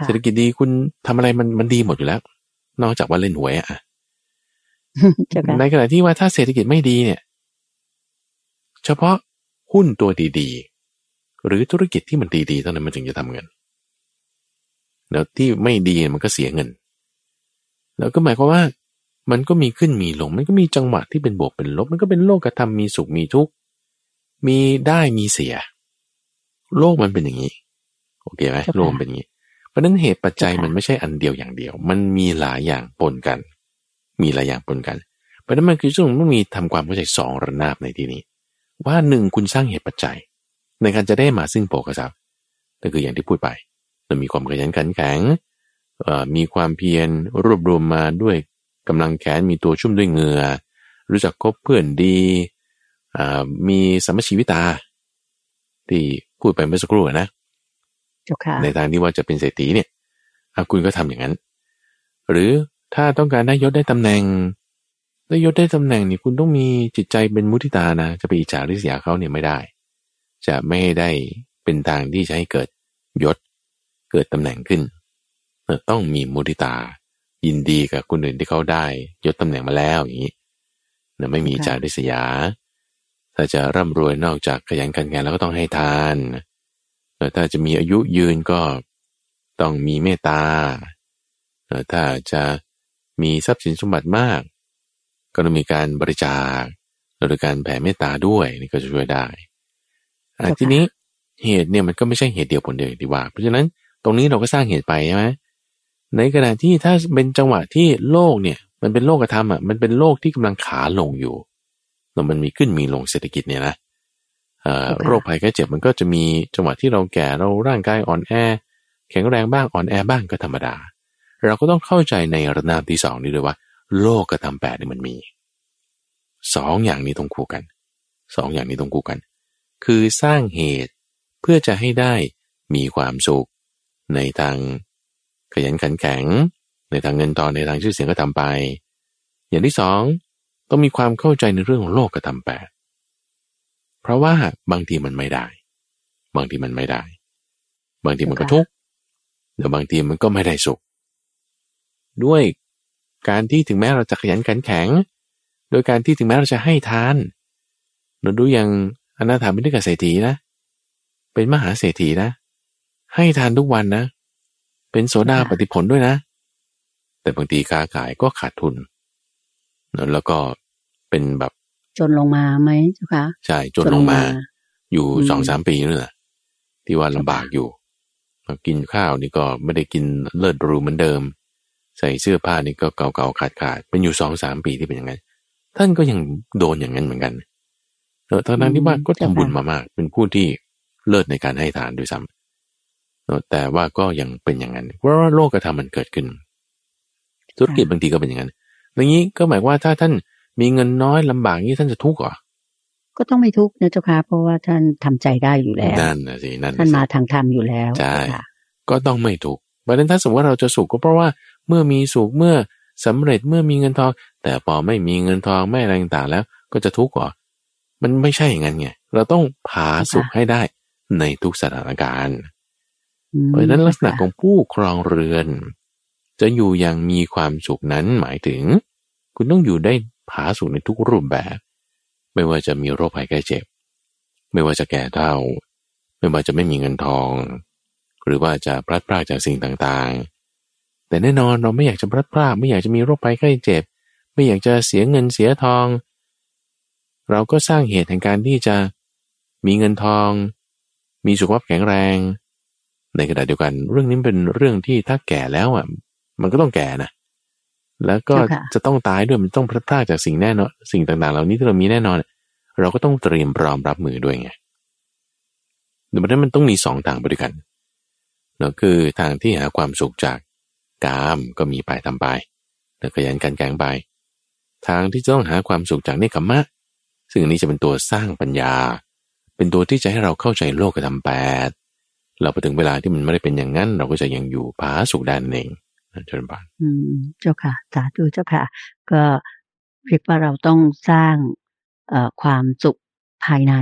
เศรษฐกิจดีคุณทำอะไรมันมันดีหมดอยู่แล้ว นอกจากว่าเล่นหวยอะในขณะที่ว่าถ้าเศรษฐกิจไม่ดีเนี่ย เฉพาะหุ้นตัวดีๆ หรือธุรกิจที่มันดีๆเท่านั้นมันถึงจะทำเงินแล้วที่ไม่ดีมันก็เสียเงิน แล้วก็หมายความว่า มันก็มีขึ้นมีลง มันก็มีจังหวะที่เป็นบวกเป็นลบ มันก็เป็นโลกกระทำมีสุขมีทุกข์ มีได้มีเสีย โลกมันเป็นอย่างนี้ โอเคไหมโลกเป็นอย่างนี้ เพราะนั้นเหตุปัจจัยมันไม่ใช่อันเดียวอย่างเดียว มันมีหลายอย่างปนกัน มีหลายอย่างปนกัน เพราะนั้นมันคือช่วงต้องมีทำความเข้าใจสองระนาบในที่นี้ ว่าหนึ่งคุณสร้างเหตุปัจจัย ในการจะได้มาซึ่งโปกทรัพย์นั่นคืออย่างที่พูดไปเรามีความขยันขันแข็งมีความเพียรรวบรวมมาด้วย กำลังแขนมีตัวชุ่มด้วยเหงื่อ รู้จักคบเพื่อนดีมีสมชีวิตา ที่พูดไปเมื่อสักครู่นะในทางที่ว่าจะเป็นเศรษฐีเนี่ยคุณก็ทำอย่างนั้น หรือถ้าต้องการได้ยศได้ตำแหน่งได้ยศได้ตำแหน่งนี่คุณต้องมีจิตใจเป็นมุทิตานะจะไปอิจฉาริษยาเขาเนี่ยไม่ได้ จะไม่ได้เป็นทางที่จะให้เกิดยศเกิดตำแหน่งขึ้นต้องมีมุทิตา ยินดีกับคนอื่นที่เขาได้ยศตำแหน่งมาแล้วอย่างนี้นะไม่มีจาริษยา ถ้าจะร่ำรวยนอกจากขยันขันแข็งแล้วก็ต้องให้ทานแต่ถ้าจะมีอายุยืนก็ต้องมีเมตตาถ้าจะมีทรัพย์สินสมบัติมาก ก็ต้องมีการบริจาคโดยการแผ่เมตตาด้วยนี่ก็จะช่วยได้ทีนี้เหตุเนี่ยมันก็ไม่ใช่เหตุเดียวผลเดียวดีว่า เพราะฉะนั้นตรงนี้เราก็สร้างเหตุไปใช่ไหม ในขณะที่ถ้าเป็นจังหวะที่โลกเนี่ยมันเป็นโลกกระทำอะมันเป็นโลกที่กำลังขาลงอยู่แล้วมันมีขึ้นมีลงเศรษฐกิจเนี่ยนะโรคภัยแค่เจ็บมันก็จะมีจังหวะที่เราแก่เราร่างกายอ่อนแอ แข็งแรงบ้างอ่อนแอบ้างก็ธรรมดา เราก็ต้องเข้าใจในระนาบที่สองนี้ด้วยว่า โลกกระทำแปดนี่มันมีสองอย่างนี้ต้องคู่กันสองอย่างนี้ต้องคู่กัน คือสร้างเหตุเพื่อจะให้ได้มีความสุขในทาง ขยันขันแข็ง ในทางเงินทองในทางชื่อเสียงก็ทำไป อย่างที่สองต้องมีความเข้าใจในเรื่องของโลกกระทำแปดเพราะว่าบางทีมันไม่ได้ บางทีมันไม่ได้ บางทีมันก็ทุกข์แต่บางทีมันก็ไม่ได้สุข ด้วยการที่ถึงแม้เราจะขยันขันแข็ง โดยการที่ถึงแม้เราจะให้ทานเราดูอย่างอนาถาบิณฑิกเศรษฐีนะ เป็นมหาเศรษฐีนะ ให้ทานทุกวันนะ เป็นโสดาปฏิผลด้วยนะ แต่บางทีค้าขายก็ขาดทุน แล้วก็เป็นแบบจนลงมาไหมเจ้าคะใช่จนลงมา อยู่สองสามปีนี่แหละที่ว่าลำบากอยู่กินข้าวนี่ก็ไม่ได้กินเลิศรูเหมือนเดิม ใส่เสื้อผ้านี่ก็เก่าๆขาดๆเป็นอยู่สองสามปีที่เป็นอย่างนั้นท่านก็ยังโดนอย่างนั้นเหมือนกันเออทั้งนั้นที่ว่าก็ทำบุญมามาก เป็นผู้ที่เลิศในการให้ทานด้วยซ้ำ แต่ว่าก็ยังเป็นอย่างนั้น เพราะว่าโลกกระทำมันเกิดขึ้น ธุรกิจบางทีก็เป็นอย่างนั้นอย่างนี้ก็หมายว่าถ้าท่านมีเงินน้อยลำบากนี้ท่านจะทุกข์เหรอก็ต้องไม่ทุกข์นะเจ้าค่ะเพราะว่าท่านทำใจได้อยู่แล้วนั่นนะสินั่นท่านมาทางธรรมอยู่แล้วใช่ก็ต้องไม่ทุกข์เพราะฉะนั้นถ้าสมมติว่าเราจะสุขก็เพราะว่าเมื่อมีสุขเมื่อสำเร็จเมื่อมีเงินทอง แต่พอไม่มีเงินทองไม่อะไรต่างๆแล้ว ก็จะทุกข์เหรอมันไม่ใช่อย่างนั้นไงเราต้องผาสุขให้ได้ในทุกสถานการณ์ เพราะฉะนั้นลักษณะของผู้ครองเรือน จะอยู่อย่างมีความสุขนั้นหมายถึง คุณต้องอยู่ได้ผาสุขในทุกรูปแบบ ไม่ว่าจะมีโรคภัยแก้เจ็บ ไม่ว่าจะแก่เฒ่า ไม่ว่าจะไม่มีเงินทอง หรือว่าจะพลัดพรากจากสิ่งต่างๆ แต่แน่นอนเราไม่อยากจะพลัดพรากไม่อยากจะมีโรคภัยไข้เจ็บ ไม่อยากจะเสียเงินเสียทอง เราก็สร้างเหตุแห่งการที่จะมีเงินทอง มีสุขภาพแข็งแรง ในขณะเดียวกันเรื่องนี้เป็นเรื่องที่ถ้าแก่แล้วอะ มันก็ต้องแก่นะแล้วก็จะต้องตายด้วยมันต้องพลาดพลาดจากสิ่งแน่นอนสิ่งต่างๆ เหล่านี้ที่เรามีแน่นอน เราก็ต้องเตรียมพร้อมรับมือด้วยไงดังนั้นมันต้องมีสองทางบริกันเนาะคือทางที่หาความสุขจากกามก็มีไปทำไปแล้วขยันกันแกงไป ทางที่จะต้องหาความสุขจากเนคขมะ ซึ่งอันนี้จะเป็นตัวสร้างปัญญา เป็นตัวที่จะให้เราเข้าใจโลกกระทำแปด เราไปถึงเวลาที่มันไม่ได้เป็นอย่างนั้น เราก็จะยังอยู่ผาสุขด้านเองเชิญบานอืมเจ้าค่ะ สาธุเจ้าค่ะ ก็เรียกว่าเราต้องสร้างเอ่อความสุขภายใน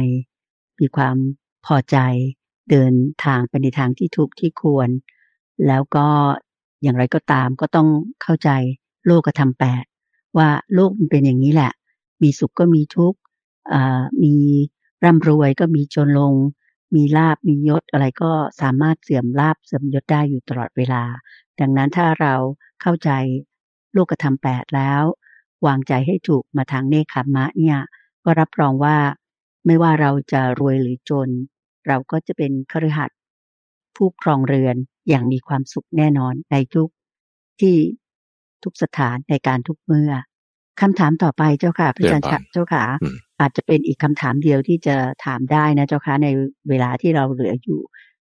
มีความพอใจเดินทางไปในทางที่ถูกที่ควร แล้วก็อย่างไรก็ตามก็ต้องเข้าใจโลกธรรมแปดว่าโลกมันเป็นอย่างนี้แหละ มีสุขก็มีทุกข์มีร่ำรวยก็มีจนลง มีลาบมียศอะไรก็สามารถเสื่อมลาบเสื่อมยศได้อยู่ตลอดเวลา ดังนั้นถ้าเราเข้าใจโลกธรรมแปดแล้ว วางใจให้ถูกมาทางเนคขมะเนี่ย ก็รับรองว่าไม่ว่าเราจะรวยหรือจน เราก็จะเป็นคฤหัสผู้ครองเรือนอย่างมีความสุขแน่นอนในทุกที่ทุกสถานในการทุกเมื่อ คำถามต่อไปเจ้าค่ะพระอาจารย์เจ้าค่ะ อาจจะเป็นอีกคำถามเดียวที่จะถามได้นะเจ้าค่ะในเวลาที่เราเหลืออยู่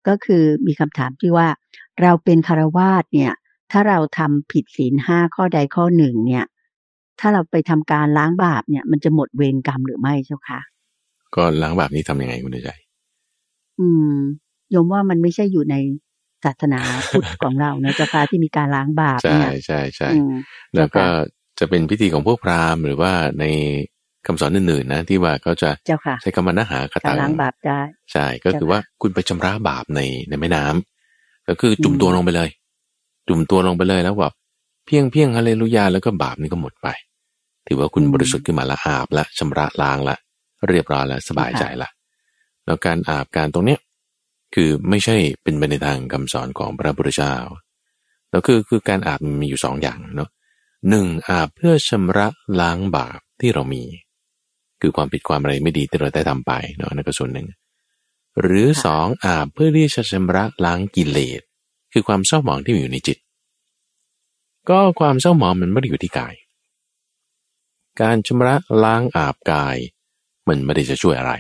ก็คือมีคำถามที่ว่า เราเป็นคารวาสเนี่ย ถ้าเราทำผิดศีลห้าข้อใดข้อหนึ่งเนี่ย ถ้าเราไปทำการล้างบาปเนี่ย มันจะหมดเวรกรรมหรือไม่เจ้าคะก็ล้างบาปนี้ทํำยังไงคุณใจอืมยมว่ามันไม่ใช่อยู่ในศาสนาพุทธของเรานะเจ้าค่ะที่มีการล้างบาปเนี่ยใช่ใช่ใช่แล้วก็ จะเป็นพิธีของพวกพราหมณ์ หรือว่าในคำสอนอื่นๆนะที่ว่าเขาจะใช้คำมนหาคตังล้างบาปได้ใช่ก็คือว่าคุณไปชำระบาปในในแม่น้ำก็คือจุ่มตัวลงไปเลย จุ่มตัวลงไปเลยแล้วแบบเพียงเพียงฮาเลลูยาแล้วก็บาปนี่ก็หมดไป ถือว่าคุณบริสุทธิ์ขึ้นมาละอาบละชำระล้างละ เรียบร้อยแล้วสบายใจละแล้วการอาบการตรงเนี้ยคือไม่ใช่เป็นไปในทางคำสอนของพระพุทธเจ้าแล้วคือคือการอาบมีอยู่สองอย่างเนาะ หนึ่งอาบเพื่อชำระล้างบาปที่เรามี คือความผิดความอะไรไม่ดีที่เราได้ทำไปเนาะนั่นก็ส่วนหนึ่ง หรือสองอาบเพื่อที่จะชำระล้างกิเลส คือความเศร้าหมองที่มีอยู่ในจิต ก็ความเศร้าหมองมันไม่ได้อยู่ที่กาย การชำระล้างอาบกาย มันไม่ได้จะช่วยอะไร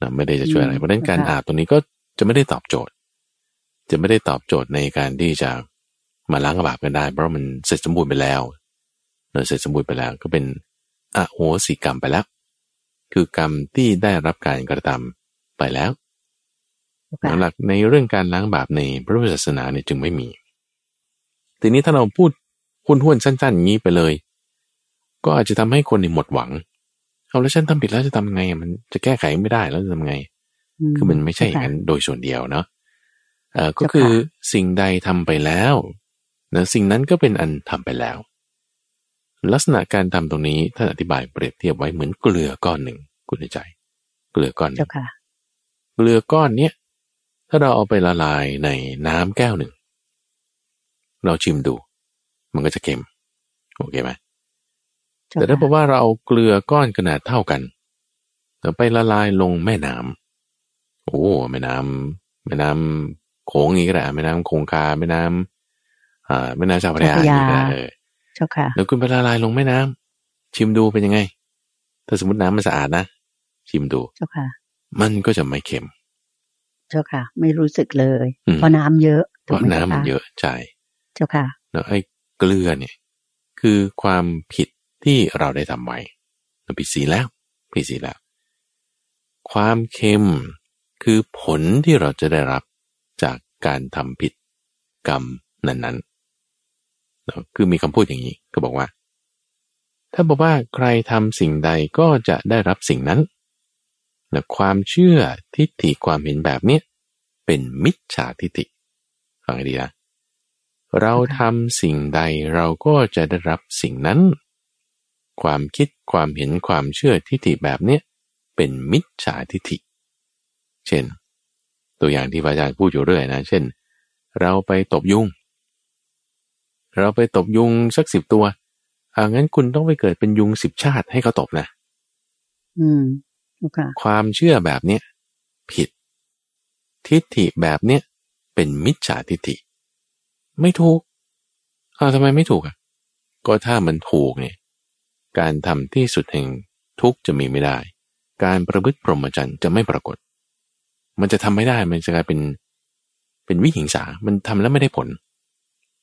นะไม่ได้จะช่วยอะไร เพราะนั้นการอาบตรงนี้ก็จะไม่ได้ตอบโจทย์ จะไม่ได้ตอบโจทย์ในการที่จะ มาล้างบาปกันได้ เพราะมันเสร็จสมบูรณ์ไปแล้วเสร็จสมบูรณ์ไปแล้วก็เป็นอโหสิกรรมไปแล้ว คือกรรมที่ได้รับการกระทำไปแล้วค่ะหลักในเรื่องการล้างบาปในพระพุทธศาสนาเนี่ยจึงไม่มี ทีนี้ถ้าเราพูดหุ้นห้วนๆสั้นๆอย่างนี้ไปเลย ก็อาจจะทำให้คนในยหมดหวัง เอาแล้วฉันทำผิดแล้วจะทำไงอะมันจะแก้ไขไม่ได้แล้วจะทำไง คือมันไม่ใช่อย่างนั้นโดยส่วนเดียวเนาะเอ่อก็คือสิ่งใดทำไปแล้ว นะสิ่งนั้นก็เป็นอันทำไปแล้ว ลักษณะการทำตรงนี้ท่านอธิบายเปรียบเทียบไว้เหมือนเกลือก้อนหนึ่งคุณใจ เกลือก้อนหนึ่เจ้างค่ะเกลือก้อนเนี้ยถ้าเราเอาไปละลายในน้ำแก้วหนึ่ง เราชิมดู มันก็จะเค็มโอเคไหมเจ้าแต่ถ้าบอค่ะกว่าเราเอาเกลือก้อนขนาดเท่ากันเราไปละลายลงแม่น้ำโอ้แม่น้ำแม่น้ำโขงอย่างนี้ก็ได้แม่น้ำคงคาแม่น้ำ อ่าแม่น้ำเจ้าพระยาอย่างนี้ก็ได้เออเจ้าค่ะแล้วคุณไปละลายลงแม่น้ำชิมดูเป็นยังไง ถ้าสมมติน้ำมันสะอาดนะ ชิมดูเจ้าค่ะ มันก็จะไม่เค็ม เจ้าค่ะ ไม่รู้สึกเลยอืมเพราะน้ำเยอะเพราะถูกไหน้ำมันจ้าค่เยอะใช่เจ้าค่ะแล้วไอ้เกลือเนี่ย คือความผิดที่เราได้ทำไว้เราผิดศีลแล้วผิดศีลแล้ว ความเค็มคือผลที่เราจะได้รับจากการทำผิดกรรมนั้นๆเนอะ คือมีคำพูดอย่างนี้ก็บอกว่า ถ้าบอกว่าใครทำสิ่งใดก็จะได้รับสิ่งนั้นนะความเชื่อทิฏฐิความเห็นแบบเนี้ยเป็นมิจฉาทิฏฐิฟังให้ดีนะเราทำสิ่งใดเราก็จะได้รับสิ่งนั้น ความคิดความเห็นความเชื่อทิฏฐิแบบเนี้ยเป็นมิจฉาทิฏฐิ เช่น ตัวอย่างที่พระอาจารย์พูดอยู่เรื่อยนะ เช่น เราไปตบยุง เราไปตบยุงสักสิบตัวอ่างั้นคุณต้องไปเกิดเป็นยุงสิบชาติให้เขาตบนะ อืมเจ้าค่ะความเชื่อแบบเนี้ยผิด ทิฏฐิแบบเนี้ยเป็นมิจฉาทิฏฐิ ไม่ถูกอ้าวทำไมไม่ถูกอะ ก็ถ้ามันถูกเนี่ย การทำที่สุดแห่งทุกข์จะมีไม่ได้ การประพฤติพรหมจรรย์จะไม่ปรากฏ มันจะทำไม่ได้ มันจะกลายเป็น เป็นวิหิงสา มันทำแล้วไม่ได้ผล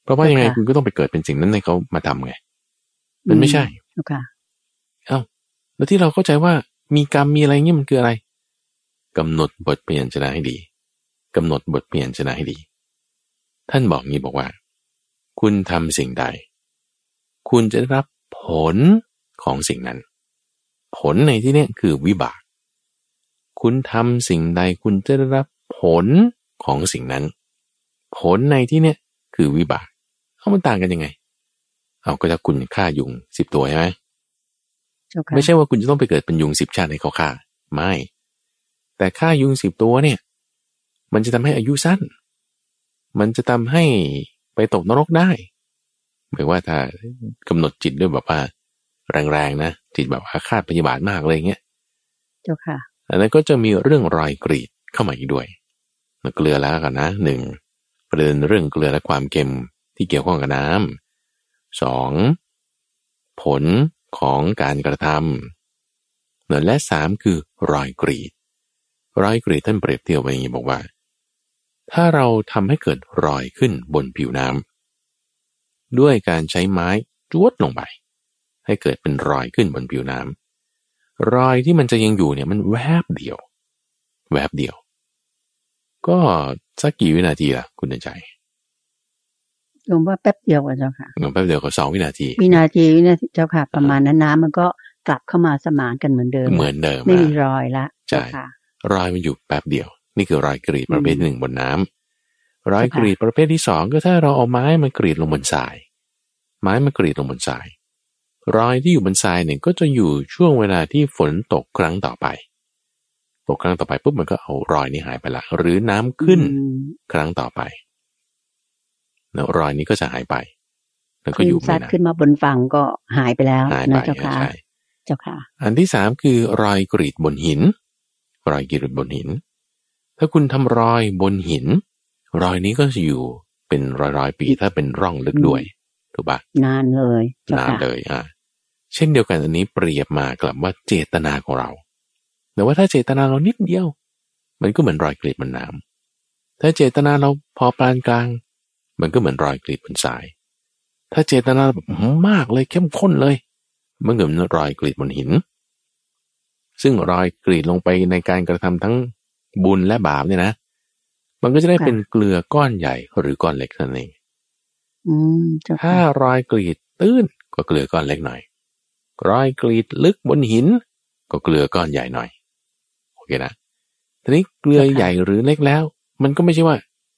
เพราะว่ายังไงค่ะคุณก็ต้องไปเกิดเป็นสิ่งนั้นให้เขามาทำไง มันไม่ใช่เจ้าค่ะเอ้าแล้วที่เราเข้าใจว่ามีกรรมมีอะไรเงี้ยมันคืออะไรกำหนดบทเปลี่ยนชนะให้ดีกำหนดบทเปลี่ยนชนะให้ดี ท่านบอกงี้บอกว่า คุณทำสิ่งใด คุณจะได้รับผลของสิ่งนั้น ผลในที่เนี้ยคือวิบาก คุณทำสิ่งใดคุณจะได้รับผลของสิ่งนั้น ผลในที่เนี้ยคือวิบาก เอามันต่างกันยังไง เอาก็จะคุณฆ่ายุงสิบตัวใช่ไหมเจ้าค่ะไม่ใช่ว่าคุณจะต้องไปเกิดเป็นยุงสิบชาติให้เขาฆ่า ไม่ แต่ฆ่ายุงสิบตัวเนี่ย มันจะทำให้อายุสั้น มันจะทำให้ไปตกนรกได้หมายว่าถ้ากำหนดจิตด้วยแบบว่าแรงๆนะ จิตแบบอาฆาตพยาบาทมากเลยเงี้ยเจ้าค่ะอันนั้นก็จะมีเรื่องรอยกรีดเข้ามาอีกด้วย เกลือแล้วกันนะหนึ่งประเด็นเรื่องเกลือและความเค็ม ที่เกี่ยวข้องกับน้ำสองผลของการกระทำและสามคือรอยกรีด รอยกรีดท่านเปรียบเทียบไว้อย่างนี้บอกว่า ถ้าเราทำให้เกิดรอยขึ้นบนผิวน้ำด้วยการใช้ไม้จวดลงไป ให้เกิดเป็นรอยขึ้นบนผิวน้ำรอยที่มันจะยังอยู่เนี่ยมันแวบเดียว แวบเดียว ก็สักกี่วินาทีล่ะคุณใจ รวมว่าแป๊บเดียวอะเจ้าค่ะแป๊บเดียวก็สองวินาที วินาทีวินาทีเจ้าค่ะ ประมาณนั้นน้ำมันก็กลับเข้ามาสมานกันเหมือนเดิม เหมือนเดิม ไม่มีอะรอยละใช่เจ้าค่ะรอยมันอยู่แป๊บเดียว นี่คือรอยกรีดประเภทอืมหนึ่งบนน้ำรอยค่ะกรีดประเภทที่สองก็ถ้าเราเอาไม้มากรีดลงบนทราย ไม้มากรีดลงบนทราย รอยที่อยู่บนทรายเนี่ยก็จะอยู่ช่วงเวลาที่ฝนตกครั้งต่อไป ตกครั้งต่อไปปุ๊บมันก็เอารอยนี้หายไปละ หรือน้ำขึ้นอืมครั้งต่อไป แล้วรอยนี้ก็จะหายไป แล้วคก็ลื่อนยู่ซัไม่ดนานขึ้นมาบนฝั่งก็หายไปแล้วหายไปนะเจ้าค่ะใช่เจ้าค่ะ อันที่สามคือรอยกรีดบนหิน รอยกรีดบนหิน ถ้าคุณทำรอยบนหิน รอยนี้ก็จะอยู่เป็นร้อยร้อยๆปีถ้าเป็นร่องลึกด้วยถูกปะนานเลยเจ้านานค่ะเลยอะเช่นเดียวกันอันนี้เปรียบมากลับว่าเจตนาของเราแต่ว่าถ้าเจตนาเรานิดเดียว มันก็เหมือนรอยกรีดบนน้ำถ้าเจตนาเราพอปานกลาง มันก็เหมือนรอยกรีดบนทราย ถ้าเจตนาแบบมากเลยเข้มข้นเลย มันก็เหมือนรอยกรีดบนหิน ซึ่งรอยกรีดลงไปในการกระทำทั้งบุญและบาปเนี่ยนะ มันก็จะได้เป็นเกลือก้อนใหญ่หรือก้อนเล็กนั่นเองอืมเจ้าถ้าค่ะรอยกรีดตื้นก็เกลือก้อนเล็กหน่อย รอยกรีดลึกบนหิน ก็เกลือก้อนใหญ่หน่อย โอเคนะ ทีนี้เกลือใหญ่หรือเล็กแล้ว มันก็ไม่ใช่ว่า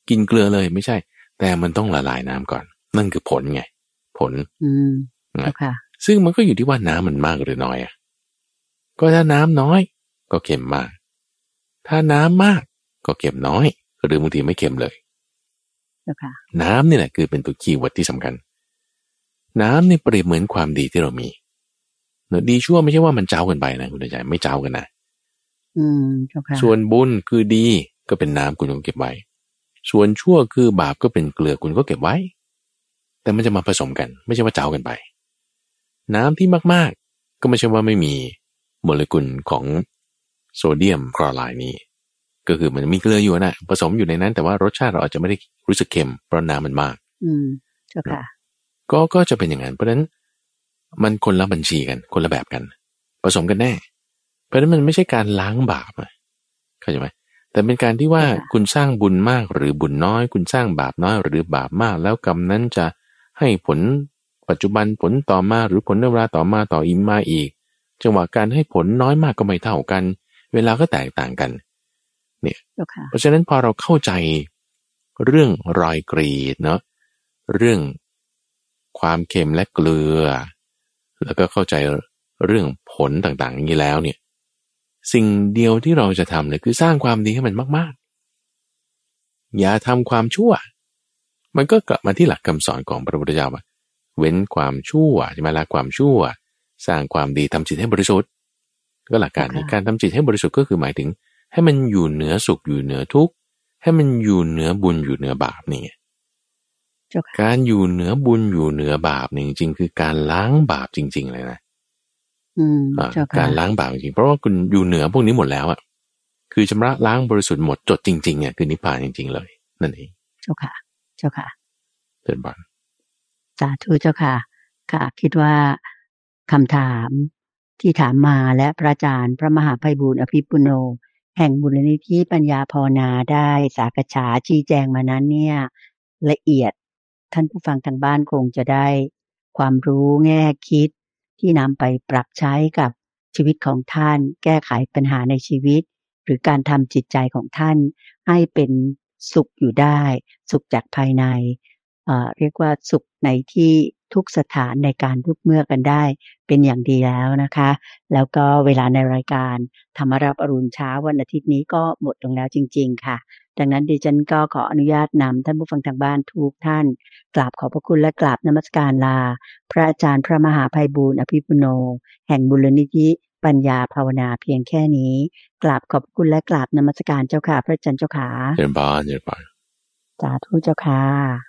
กินเกลือเลยไม่ใช่ แต่มันต้องละลายน้ำก่อน นั่นคือผลไง ผล อืมเจ้าค่ะ ซึ่งมันก็อยู่ที่ว่าน้ำมันมากหรือน้อยอะก็ถ้าน้ำน้อย ก็เค็มมาก ถ้าน้ำมากก็เค็มน้อย หรือบางทีไม่เค็มเลยเจ้าค่ะน้ำนี่แหละคือเป็นตัว keyword ที่สำคัญ น้ำนี่เปรียบเหมือนความดีที่เรามีเนอะดีชั่วไม่ใช่ว่ามันเจ๊ากันไปนะคุณใจไม่เจ๊ากันนะอืมเจ้าค่ะส่วนบุญคือดีก็เป็นน้ำคุณต้องเก็บไว้ ส่วนชั่วคือบาปก็เป็นเกลือคุณก็เก็บไว้ แต่มันจะมาผสมกัน ไม่ใช่ว่าเจ๊ากันไป น้ำที่มากๆ ก็ไม่ใช่ว่าไม่มีโมเลกุลของโซเดียมคลอไรด์นี้ ก็คือมันมีเกลืออยู่นะผสมอยู่ในนั้น แต่ว่ารสชาติเราอาจจะไม่ได้รู้สึกเค็มเพราะน้ำมันมาก อืมเจ้าค่ะก็ก็จะเป็นอย่างนั้นเพราะฉะนั้นมันคนละบัญชีกัน คนละแบบกัน ผสมกันแน่ เพราะฉะนั้นมันไม่ใช่การล้างบาปอะเข้าใจไหม แต่เป็นการที่ว่าค่ะคุณสร้างบุญมากหรือบุญน้อย คุณสร้างบาปน้อยหรือบาปมาก แล้วกรรมนั้นจะให้ผลปัจจุบันผลต่อมาหรือผลในเวลาต่อมาต่ออีกมาอีก จังหวะการให้ผลน้อยมากก็ไม่เท่ากัน เวลาก็แตกต่างกันเจ้าค่ะเพราะฉะนั้นพอเราเข้าใจเรื่องรอยกรีดเนาะเรื่องความเค็มและเกลือ แล้วก็เข้าใจเรื่องผลต่างๆอย่างนี้แล้วเนี่ย สิ่งเดียวที่เราจะทำเนี่ยคือสร้างความดีให้มันมากๆ อย่าทำความชั่ว มันก็กลับมาที่หลักคำสอนของพระพุทธเจ้าว่าเว้นความชั่วใช่ไหมละความชั่ว สร้างความดีทำจิตให้บริสุทธิ์ ก็หลักการนี้ค่ะการทำจิตให้บริสุทธิ์ก็คือหมายถึง ให้มันอยู่เหนือสุขอยู่เหนือทุกข์ให้มันอยู่เหนือบุญอยู่เหนือบาปนี่ไงเจ้าค่ะการอยู่เหนือบุญอยู่เหนือบาปเนี่ยจริงๆคือการล้างบาปจริง ๆ เลยนะ การล้างบาปจริงๆเพราะว่าคุณอยู่เหนือพวกนี้หมดแล้วอะคือชำระล้างบริสุทธิ์หมดจดจริงๆเนี่ยคือนิพพานจริง ๆ เลย นั่นเองเจ้าค่ะ เจ้าค่ะเดินบอลสาธุเจ้าค่ะ ค่ะ คิดว่าคำถามที่ถามมาและพระอาจารย์ พระมหาภัยบูร์อภิปุโน แห่งบุรณิธิปัญญาภาวนาได้สากฉาชี้แจงมานั้นเนี่ย ละเอียดท่านผู้ฟังทางบ้านคงจะได้ ความรู้แง่คิด ที่นำไปปรับใช้กับชีวิตของท่าน แก้ไขปัญหาในชีวิต หรือการทำจิตใจของท่าน ให้เป็นสุขอยู่ได้ สุขจากภายในเเรียกว่าสุขในที่ ทุกสถานในการทุกเมื่อกันได้ เป็นอย่างดีแล้วนะคะ แล้วก็เวลาในรายการธรรมรับอรุณเช้าวันอาทิตย์นี้ก็หมดลงแล้วจริง ๆ ค่ะ ดังนั้นดิฉันก็ขออนุญาตนำท่านผู้ฟังทางบ้านทุกท่าน กราบขอบพระคุณและกราบนมัสการลา พระอาจารย์พระมหาภัยบูร์อภิปุโน แห่งบุรณิธิปัญญาภาวนาเพียงแค่นี้ กราบขอบพระคุณและกราบนมัสการเจ้าค่ะ พระอาจารย์เจ้าค่ะเดินบอลเดินบอลสาธุเจ้าค่ะ